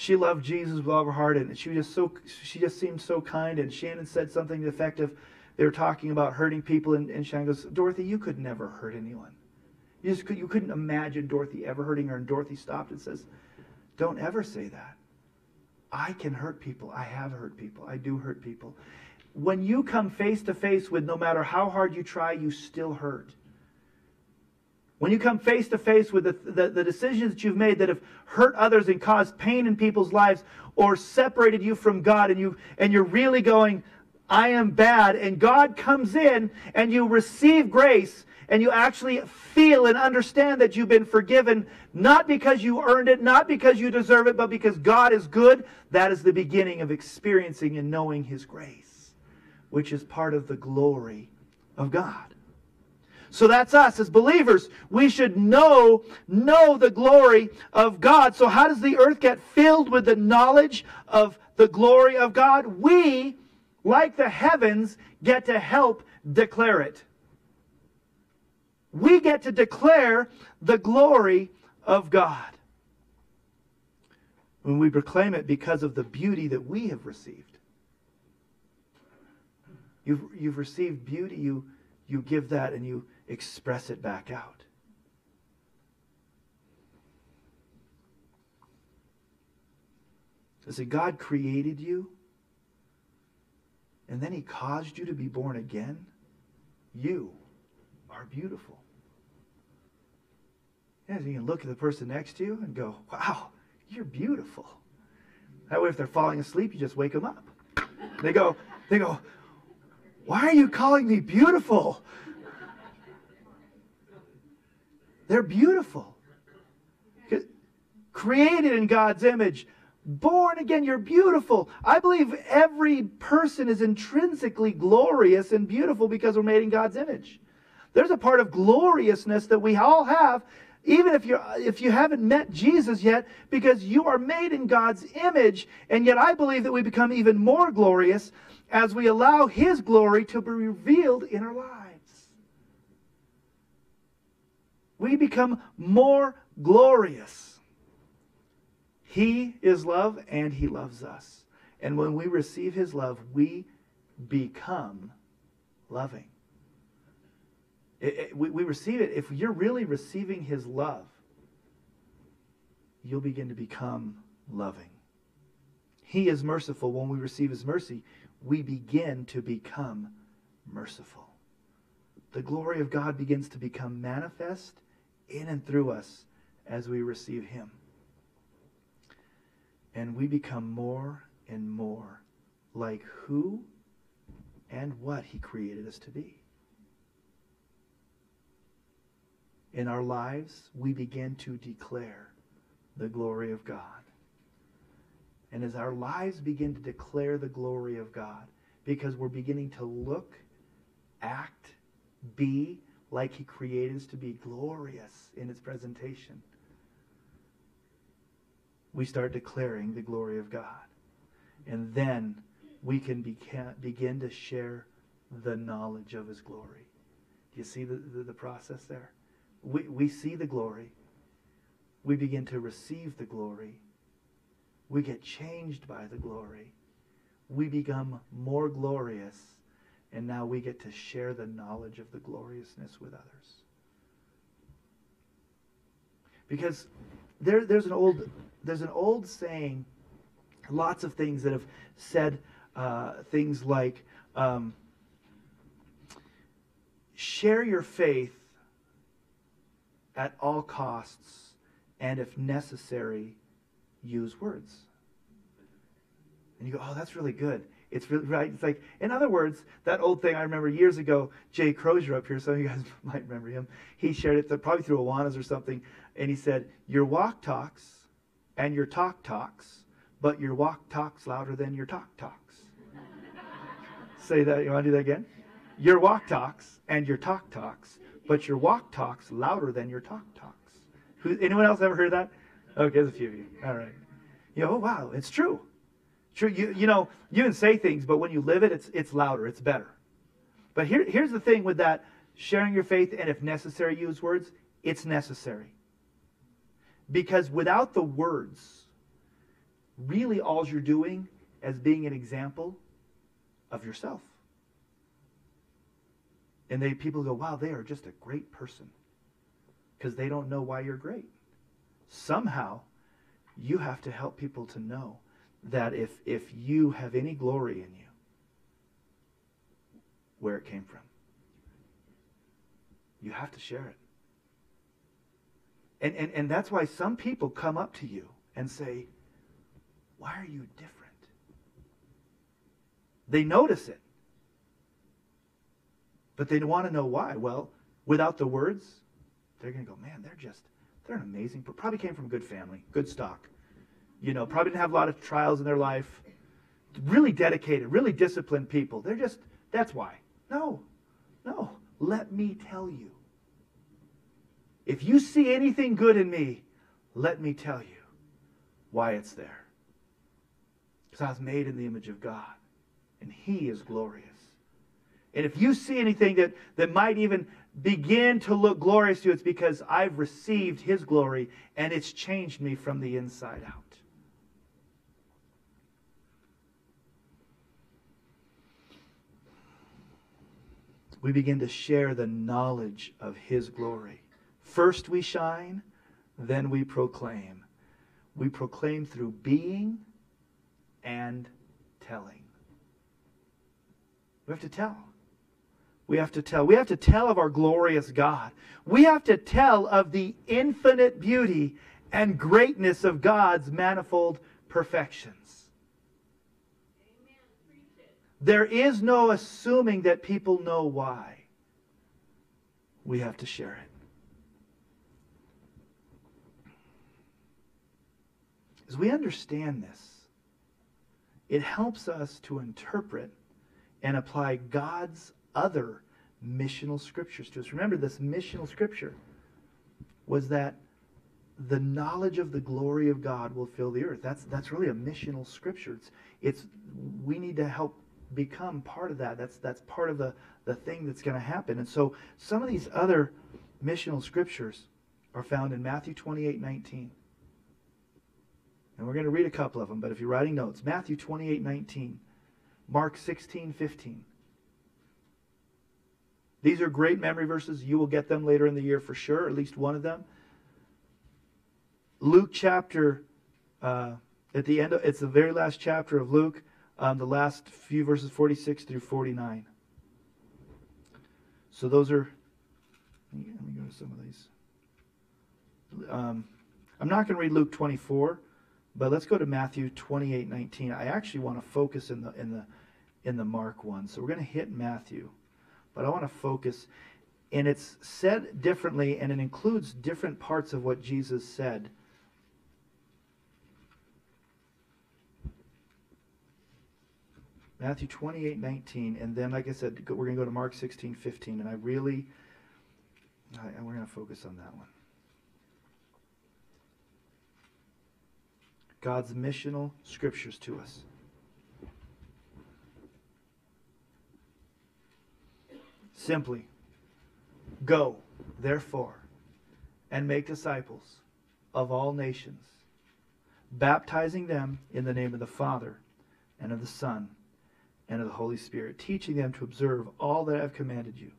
she loved Jesus with all her heart, and she was just so she just seemed so kind. And Shannon said something effective. they were talking about hurting people, and, and Shannon goes, Dorothy, you could never hurt anyone. You just could, you couldn't imagine Dorothy ever hurting her. And Dorothy stopped and says, Don't ever say that. I can hurt people. I have hurt people. I do hurt people. When you come face to face with no matter how hard you try, you still hurt. When you come face to face with the, the, the, decisions that you've made that have hurt others and caused pain in people's lives or separated you from God and you and you're really going, I am bad, and God comes in and you receive grace and you actually feel and understand that you've been forgiven, not because you earned it, not because you deserve it, but because God is good, that is the beginning of experiencing and knowing His grace, which is part of the glory of God. So that's us as believers. We should know, know the glory of God. So how does the earth get filled with the knowledge of the glory of God? We, like the heavens, get to help declare it we get to declare the glory of God. When we proclaim it because of the beauty that we have received. You've, you've received beauty, you, you give that and you express it back out. See, God created you, and then He caused you to be born again. You are beautiful. Yes, you can look at the person next to you and go, wow, you're beautiful. That way, if they're falling asleep, you just wake them up. They go, they go, why are you calling me beautiful? They're beautiful. Created in God's image, born again, you're beautiful. I believe every person is intrinsically glorious and beautiful because we're made in God's image. There's a part of gloriousness that we all have even if you if you haven't met Jesus yet because you are made in God's image and yet I believe that we become even more glorious as we allow his glory to be revealed in our lives. We become more glorious. He is love and he loves us. And when we receive his love, we become loving. It, it, we, we receive it. If you're really receiving his love, you'll begin to become loving. He is merciful. When we receive his mercy, we begin to become merciful. The glory of God begins to become manifest in and through us as we receive him. And we become more and more like who and what he created us to be. in our lives, we begin to declare the glory of God. And as our lives begin to declare the glory of God, because we're beginning to look, act, be like He created us to be glorious in its presentation, we start declaring the glory of God. And then we can begin to share the knowledge of His glory. Do you see the, the, the process there? we, we see the glory. We begin to receive the glory. We get changed by the glory. We become more glorious. And now we get to share the knowledge of the gloriousness with others. Because there, there's an old there's an old saying, lots of things that have said uh, things like, um, share your faith at all costs, and if necessary, use words. And you go, oh, that's really good. It's really right. It's like, in other words, that old thing I remember years ago, Jay Crozier up here, some of you guys might remember him. He shared it probably through Awanas or something, and he said, Your walk talks and your talk talks, but your walk talks louder than your talk talks. Say that. You want to do that again? Your walk talks and your talk talks, but your walk talks louder than your talk talks. Anyone else ever heard that? Okay, there's a few of you. All right. You know, oh, wow, it's true. True. You, you know, you can say things, but when you live it, it's, it's louder, it's better. But here, here's the thing with that sharing your faith, and if necessary, use words, it's necessary. Because without the words, really all you're doing as being an example of yourself. And they people go, wow, they are just a great person. Because they don't know why you're great. Somehow, you have to help people to know that if, if you have any glory in you, where it came from. You have to share it. And, and, and that's why some people come up to you and say, Why are you different? They notice it. But they want to know why. Well, without the words, they're going to go, Man, they're just, they're an amazing, probably came from good family, good stock. You know, probably didn't have a lot of trials in their life. Really dedicated, really disciplined people. They're just, that's why. No, no. Let me tell you. If you see anything good in me, let me tell you why it's there. Because I was made in the image of God, and He is glorious. And if you see anything that, that might even begin to look glorious to you, it's because I've received His glory, and it's changed me from the inside out. We begin to share the knowledge of His glory. First we shine, then we proclaim. We proclaim through being and telling. We have to tell. We have to tell. We have to tell of our glorious God. We have to tell of the infinite beauty and greatness of God's manifold perfections. There is no assuming that people know why. We have to share it. As we understand this, it helps us to interpret and apply God's other missional scriptures to us. Remember, this missional scripture was that the knowledge of the glory of God will fill the earth. That's that's really a missional scripture. It's, it's we need to help become part of that. That's that's part of the, the thing that's going to happen. And so some of these other missional scriptures are found in Matthew 28, 19. And we're going to read a couple of them, but if you're writing notes, Matthew 28, 19, Mark 16, 15. These are great memory verses. You will get them later in the year for sure, at least one of them. Luke chapter, uh, at the end, of, it's the very last chapter of Luke um, the last few verses 46 through 49. So those are, let me, go to some of these. Um, I'm not going to read Luke 24, but let's go to Matthew 28, 19. I actually want to focus in the, in the, in the Mark one. So we're going to hit Matthew, but I want to focus. And it's said differently, and it includes different parts of what Jesus said Matthew 28, 19. And then, like I said, we're going to go to Mark 16, 15. And I really, I, we're going to focus on that one. God's missional scriptures to us. Simply, go, therefore, and make disciples of all nations, baptizing them in the name of the Father and of the Son and of the Holy Spirit, teaching them to observe all that I have commanded you.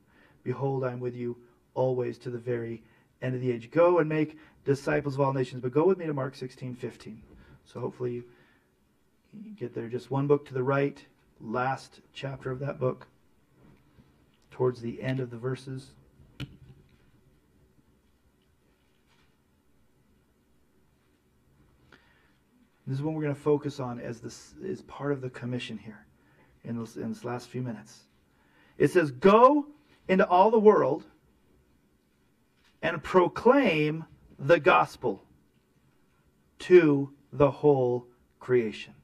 Behold, I am with you always to the very end of the age. Go and make disciples of all nations. But go with me to Mark 16, 15. So hopefully you, get there. Just one book to the right, last chapter of that book, towards the end of the verses. This is what we're going to focus on as this is part of the commission here in this, in this last few minutes. It says, Go into all the world and proclaim the gospel to the whole creation.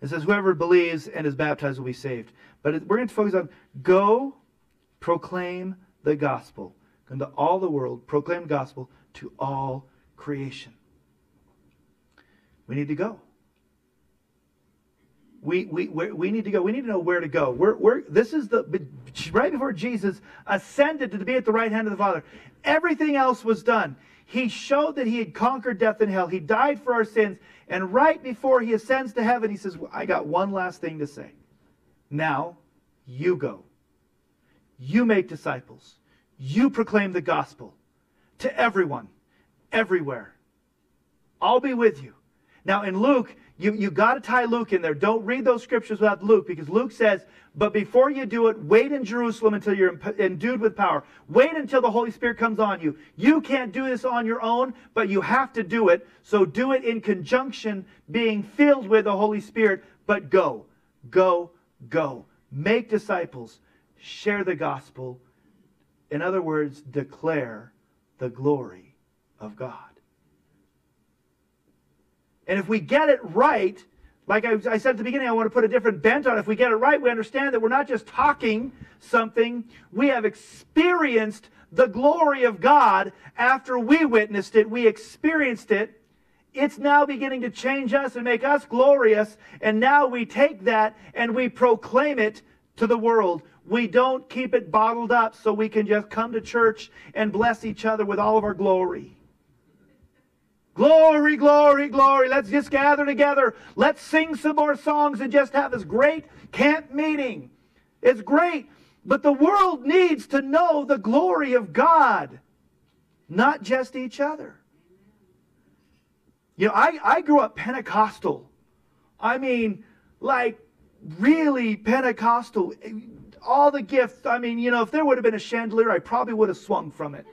It says, Whoever believes and is baptized will be saved. But we're going to focus on go proclaim the gospel. Into all the world, proclaim the gospel to all creation. We need to go we, we, we need to go. We need to know where to go. We're, we're, this is the right before Jesus ascended to be at the right hand of the Father. Everything else was done. He showed that he had conquered death and hell. He died for our sins. And right before he ascends to heaven, he says, I got one last thing to say. Now, you go. You make disciples. You proclaim the gospel to everyone, everywhere. I'll be with you. Now, in Luke, you, you got to tie Luke in there. Don't read those scriptures without Luke because Luke says, but before you do it, wait in Jerusalem until you're endued with power. Wait until the Holy Spirit comes on you. You can't do this on your own, but you have to do it. So do it in conjunction, being filled with the Holy Spirit, but go, go, go. Make disciples, share the gospel. In other words, declare the glory of God. And if we get it right, like I, I, said at the beginning, I want to put a different bent on it. If we get it right, we understand that we're not just talking something, we have experienced the glory of God after we witnessed it, we experienced it. It's now beginning to change us and make us glorious. And now we take that and we proclaim it to the world. We don't keep it bottled up so we can just come to church and bless each other with all of our glory. Glory, glory, glory. Let's just gather together. Let's sing some more songs and just have this great camp meeting. It's great. But the world needs to know the glory of God, not just each other. You know, I, I grew up Pentecostal. I mean, like really Pentecostal. All the gifts. I mean, you know, if there would have been a chandelier, I probably would have swung from it.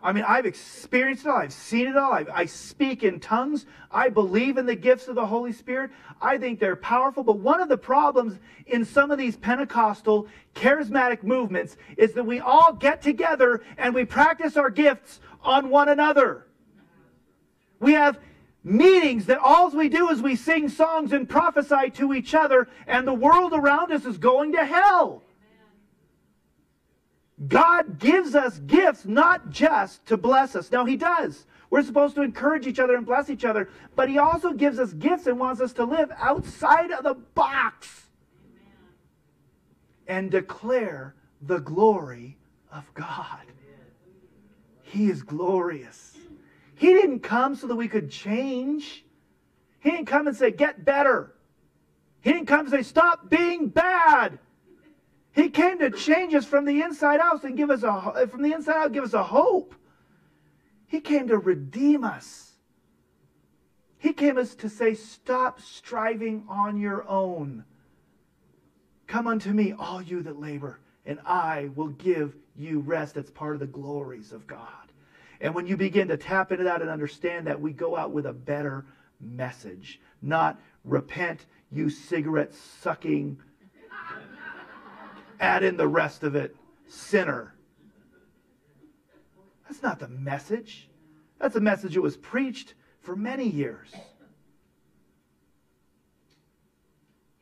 I mean, I've experienced it all. I've seen it all. I, I, speak in tongues. I believe in the gifts of the Holy Spirit. I think they're powerful. But one of the problems in some of these Pentecostal charismatic movements is that we all get together and we practice our gifts on one another. We have meetings that all we do is we sing songs and prophesy to each other, and the world around us is going to hell. God gives us gifts not just to bless us. Now, He does. We're supposed to encourage each other and bless each other, but He also gives us gifts and wants us to live outside of the box and declare the glory of God. He is glorious. He didn't come so that we could change. He didn't come and say, get better. He didn't come and say, stop being bad. He came to change us from the inside out and give us a from the inside out give us a hope. He came to redeem us. He came us to say, stop striving on your own. Come unto me, all you that labor, and I will give you rest. That's part of the glories of God. And when you begin to tap into that and understand that, we go out with a better message. Not repent, you cigarette sucking add in the rest of it sinner. That's not the message. That's a message that was preached for many years.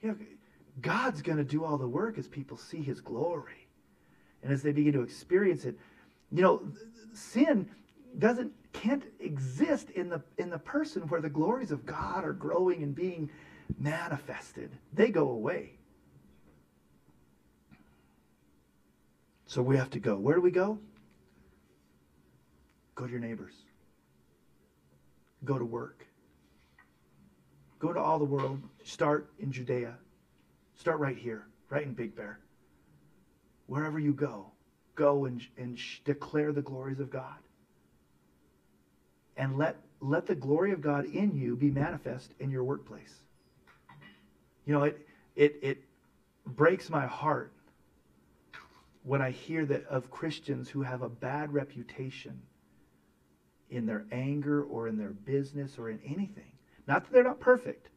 You know, God's going to do all the work as people see his glory and as they begin to experience it. You know, sin doesn't can't exist in the in the person where the glories of God are growing and being manifested. They go away. So we have to go. Where do we go? Go to your neighbors. Go to work. Go to all the world. Start in Judea. Start right here, right in Big Bear. Wherever you go, go and, and declare the glories of God. And let, let the glory of God in you be manifest in your workplace. You know, it, it, it breaks my heart when I hear that of Christians who have a bad reputation in their anger or in their business or in anything. Not that they're not perfect.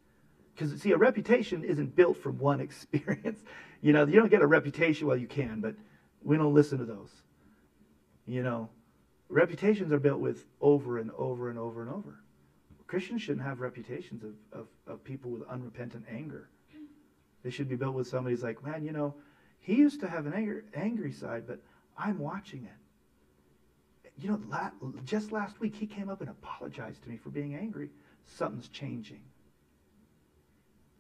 Because, see, a reputation isn't built from one experience. You know, you don't get a reputation, well, you can, but we don't listen to those. You know, reputations are built with over and over and over and over. Christians shouldn't have reputations of, of, of people with unrepentant anger. They should be built with somebody who's like, man, you know, he used to have an angry, angry side, but I'm watching it. You know, just last week he came up and apologized to me for being angry. Something's changing.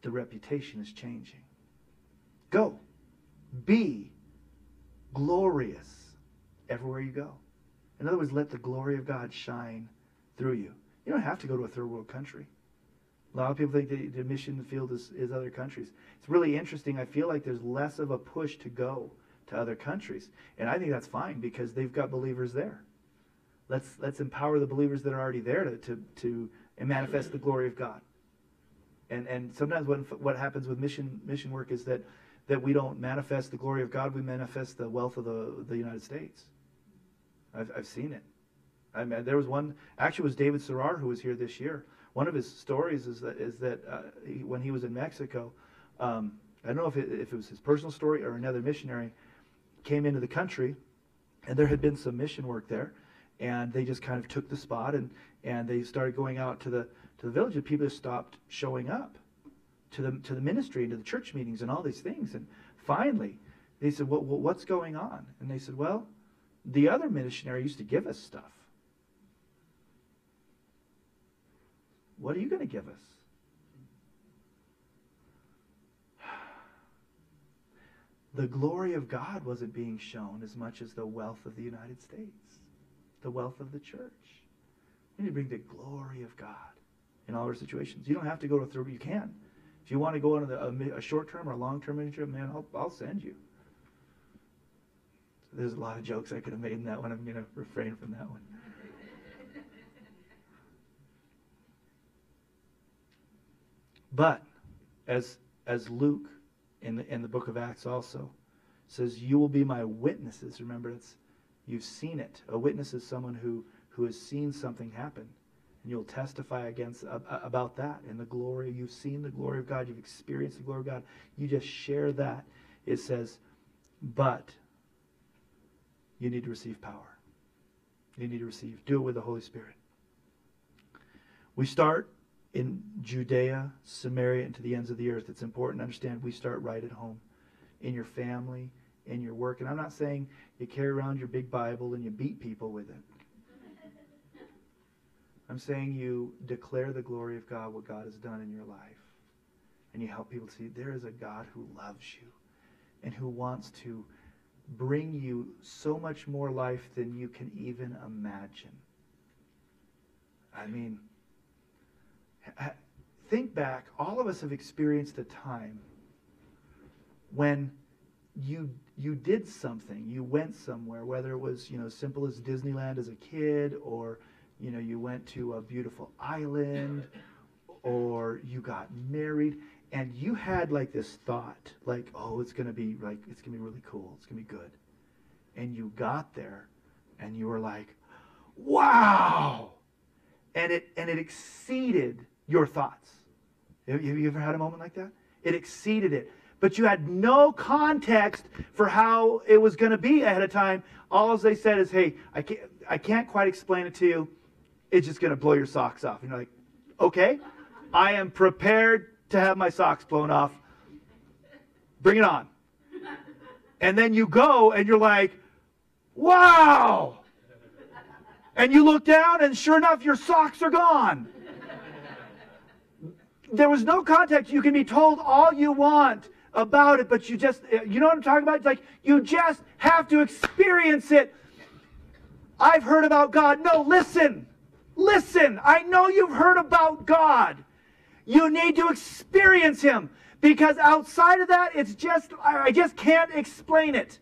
The reputation is changing. Go. Be glorious everywhere you go. In other words, let the glory of God shine through you. You don't have to go to a third world country. A lot of people think the, the mission field is, is other countries. It's really interesting. I feel like there's less of a push to go to other countries. And I think that's fine because they've got believers there. Let's, let's empower the believers that are already there to, to, to manifest the glory of God. And, and sometimes what, what happens with mission, mission work is that, that we don't manifest the glory of God, we manifest the wealth of the, the United States. I've, I've seen it. I mean, there was one, actually, it was David Serrar who was here this year. One of his stories is that, is that uh, he, when he was in Mexico, um, I don't know if it, if it was his personal story or another missionary, came into the country, and there had been some mission work there, and they just kind of took the spot and, and they started going out to the to the village, and people just stopped showing up to the to the ministry and to the church meetings and all these things. And finally, they said, well, "What's going on?" And they said, "Well, the other missionary used to give us stuff. What are you going to give us?" The glory of God wasn't being shown as much as the wealth of the United States, the wealth of the church. We need to bring the glory of God in all our situations. You don't have to go to through. You can. If you want to go on a, a short-term or long-term ministry, man, I'll, I'll send you. There's a lot of jokes I could have made in that one. I'm going to refrain from that one. But as as Luke in the, in the book of Acts also says, "You will be my witnesses." Remember, it's you've seen it. A witness is someone who who has seen something happen. And you'll testify against about that and the glory. You've seen the glory of God. You've experienced the glory of God. You just share that. It says, but you need to receive power. You need to receive. Do it with the Holy Spirit. We start in Judea, Samaria, and to the ends of the earth. It's important to understand we start right at home, in your family, in your work. And I'm not saying you carry around your big Bible and you beat people with it. I'm saying you declare the glory of God, what God has done in your life. And you help people see there is a God who loves you and who wants to bring you so much more life than you can even imagine. I mean, think back. All of us have experienced a time when you you did something, you went somewhere, whether it was you know simple as Disneyland as a kid or you know, you went to a beautiful island or you got married and you had like this thought like oh it's going to be like it's going to be really cool it's going to be good and you got there and you were like wow and it and it exceeded your thoughts have you ever had a moment like that it exceeded it but you had no context for how it was going to be ahead of time all they said is hey i can't i can't quite explain it to you it's just going to blow your socks off. And you're like, okay, I am prepared to have my socks blown off. Bring it on. And then you go and you're like, wow. And you look down, and sure enough, your socks are gone. There was no context. You can be told all you want about it, but you just, you know what I'm talking about? It's like you just have to experience it. I've heard about God. No, listen. Listen, I know you've heard about God. You need to experience Him because outside of that, it's just, I just can't explain it.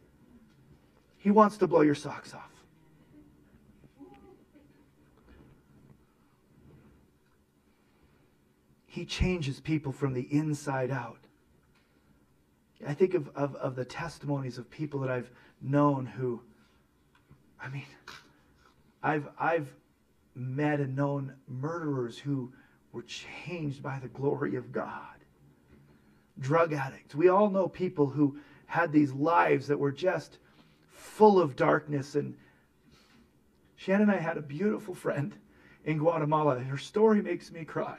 He wants to blow your socks off. He changes people from the inside out. I think of, of, of the testimonies of people that I've known who, I mean, I've, I've met and known murderers who were changed by the glory of God. Drug addicts. We all know people who had these lives that were just full of darkness. And Shannon and I had a beautiful friend in Guatemala. Her story makes me cry.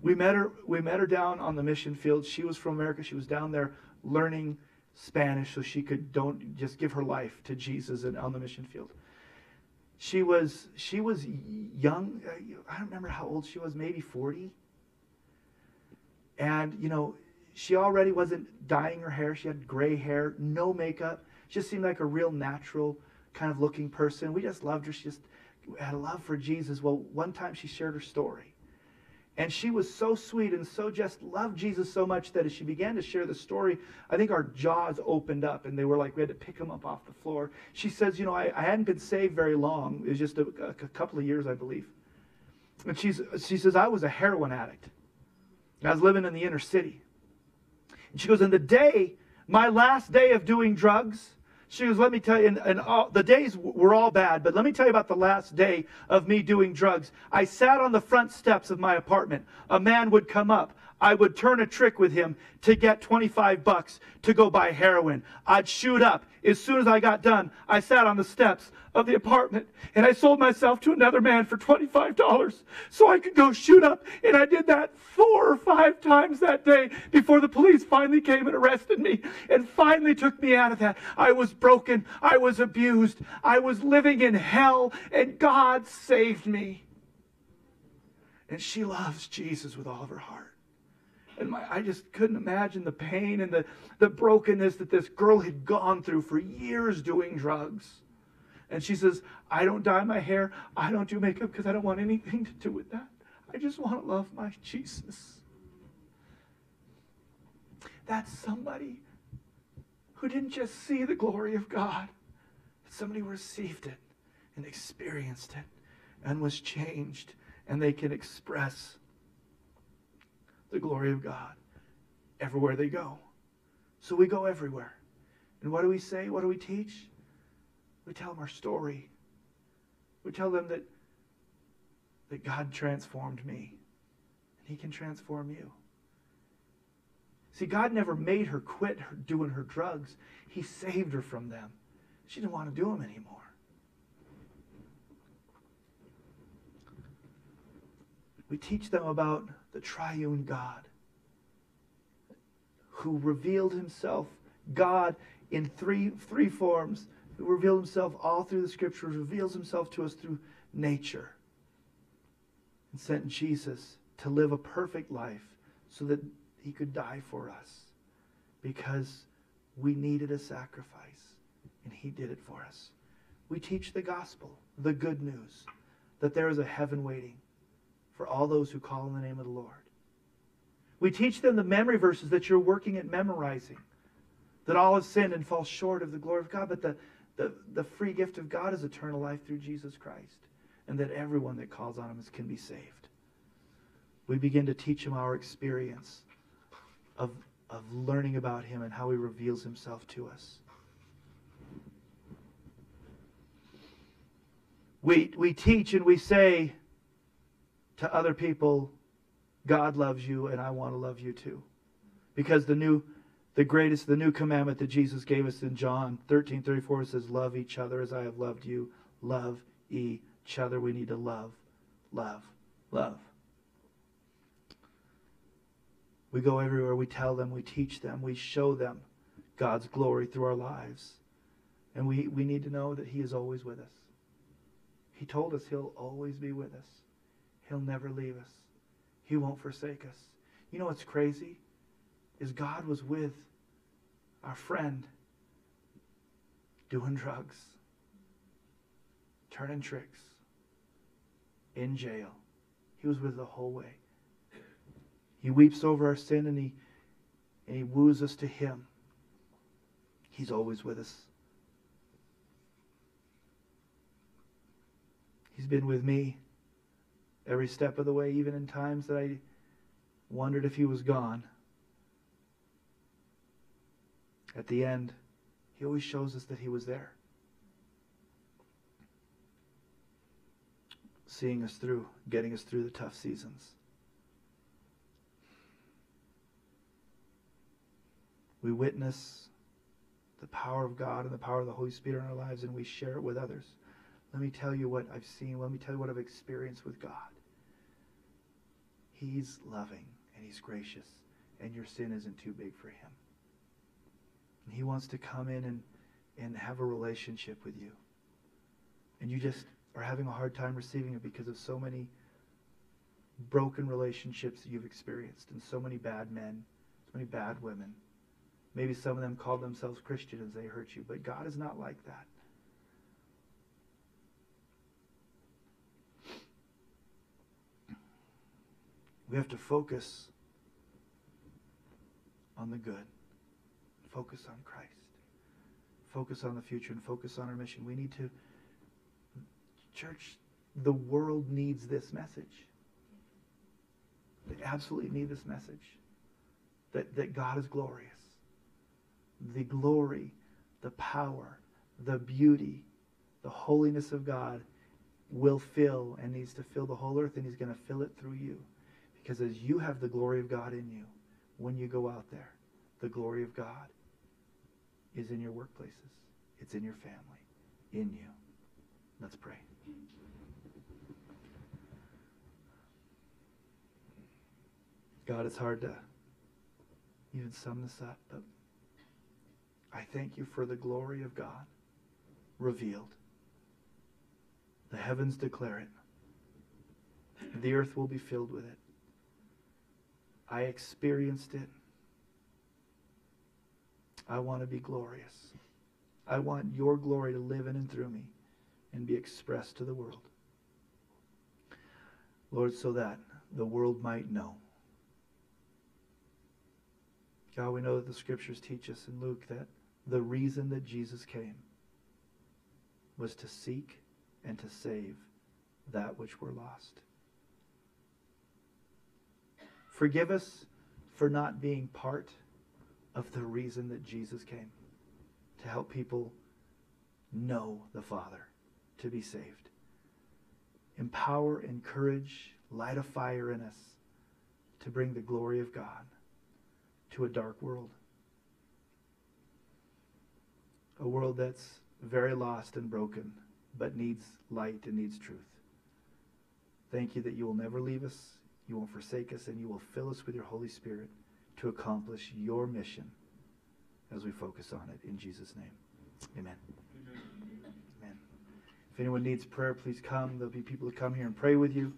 We met her. We met her down on the mission field. She was from America. She was down there learning Spanish so she could don't just give her life to Jesus and on the mission field. She was she was young uh, i don't remember how old she was maybe 40 and you know she already wasn't dyeing her hair. She had gray hair no makeup. She just seemed like a real natural kind of looking person. We just loved her. She just had a love for jesus. Well one time she shared her story And she was so sweet and so just loved Jesus so much that as she began to share the story, I think our jaws opened up and they were like, we had to pick him up off the floor. She says, You know, I, I hadn't been saved very long. It was just a, a, a couple of years, I believe. And she's, she says, I was a heroin addict. I was living in the inner city. And she goes, And the day, my last day of doing drugs, she goes, let me tell you, and, and all, the days were all bad, but let me tell you about the last day of me doing drugs. I sat on the front steps of my apartment. A man would come up. I would turn a trick with him to get 25 bucks to go buy heroin. I'd shoot up. As soon as I got done, I sat on the steps of the apartment and I sold myself to another man for $25 so I could go shoot up. And I did that four or five times that day before the police finally came and arrested me and finally took me out of that. I was broken. I was abused. I was living in hell and God saved me. And she loves Jesus with all of her heart. And my, I just couldn't imagine the pain and the, the brokenness that this girl had gone through for years doing drugs. And she says, I don't dye my hair. I don't do makeup because I don't want anything to do with that. I just want to love my Jesus. That's somebody who didn't just see the glory of God, but somebody received it and experienced it and was changed, and they can express the glory of God everywhere they go. So we go everywhere. And what do we say? What do we teach? We tell them our story. We tell them that, that God transformed me, and He can transform you. See, God never made her quit her doing her drugs. He saved her from them. She didn't want to do them anymore. We teach them about the triune God who revealed himself, God in three, three forms, who revealed himself all through the scriptures, reveals himself to us through nature, and sent Jesus to live a perfect life so that he could die for us because we needed a sacrifice, and he did it for us. We teach the gospel, the good news, that there is a heaven waiting for all those who call in the name of the Lord. We teach them the memory verses that you're working at memorizing, that all have sinned and fall short of the glory of God, but the, the, the free gift of God is eternal life through Jesus Christ, and that everyone that calls on him can be saved. We begin to teach them our experience of, of learning about him and how he reveals himself to us. We, we teach and we say, to other people, God loves you and I want to love you too. Because the new the greatest the new commandment that Jesus gave us in John 13 34 says love each other as I have loved you. Love each other. We need to love, love, love. We go everywhere. We tell them, we teach them, we show them God's glory through our lives. And we, we need to know that He is always with us. He told us He'll always be with us. He'll never leave us. He won't forsake us. You know what's crazy? Is God was with our friend doing drugs, turning tricks, in jail. He was with the whole way. He weeps over our sin and he, and he woos us to him. He's always with us. He's been with me every step of the way, even in times that I wondered if he was gone. At the end, he always shows us that he was there. Seeing us through, getting us through the tough seasons. We witness the power of God and the power of the Holy Spirit in our lives, and we share it with others. Let me tell you what I've seen. Let me tell you what I've experienced with God. He's loving and He's gracious, and your sin isn't too big for Him. And He wants to come in and, and have a relationship with you. And you just are having a hard time receiving it because of so many broken relationships that you've experienced, and so many bad men, so many bad women. Maybe some of them called themselves Christians, they hurt you, but God is not like that. We have to focus on the good. Focus on Christ. Focus on the future and focus on our mission. We need to, church, the world needs this message. They absolutely need this message that, that God is glorious. The glory, the power, the beauty, the holiness of God will fill and needs to fill the whole earth, and He's going to fill it through you. Because as you have the glory of God in you, when you go out there, the glory of God is in your workplaces, it's in your family, in you. Let's pray. God, it's hard to even sum this up, but I thank you for the glory of God revealed. The heavens declare it. The earth will be filled with it. I experienced it. I want to be glorious. I want your glory to live in and through me and be expressed to the world. Lord, so that the world might know. God, we know that the scriptures teach us in Luke that the reason that Jesus came was to seek and to save that which were lost. Forgive us for not being part of the reason that Jesus came to help people know the Father, to be saved. Empower, encourage, light a fire in us to bring the glory of God to a dark world. A world that's very lost and broken, but needs light and needs truth. Thank you that you will never leave us, you won't forsake us, and you will fill us with your Holy Spirit to accomplish your mission as we focus on it. In Jesus' name, amen. Amen. If anyone needs prayer, please come. There'll be people to come here and pray with you.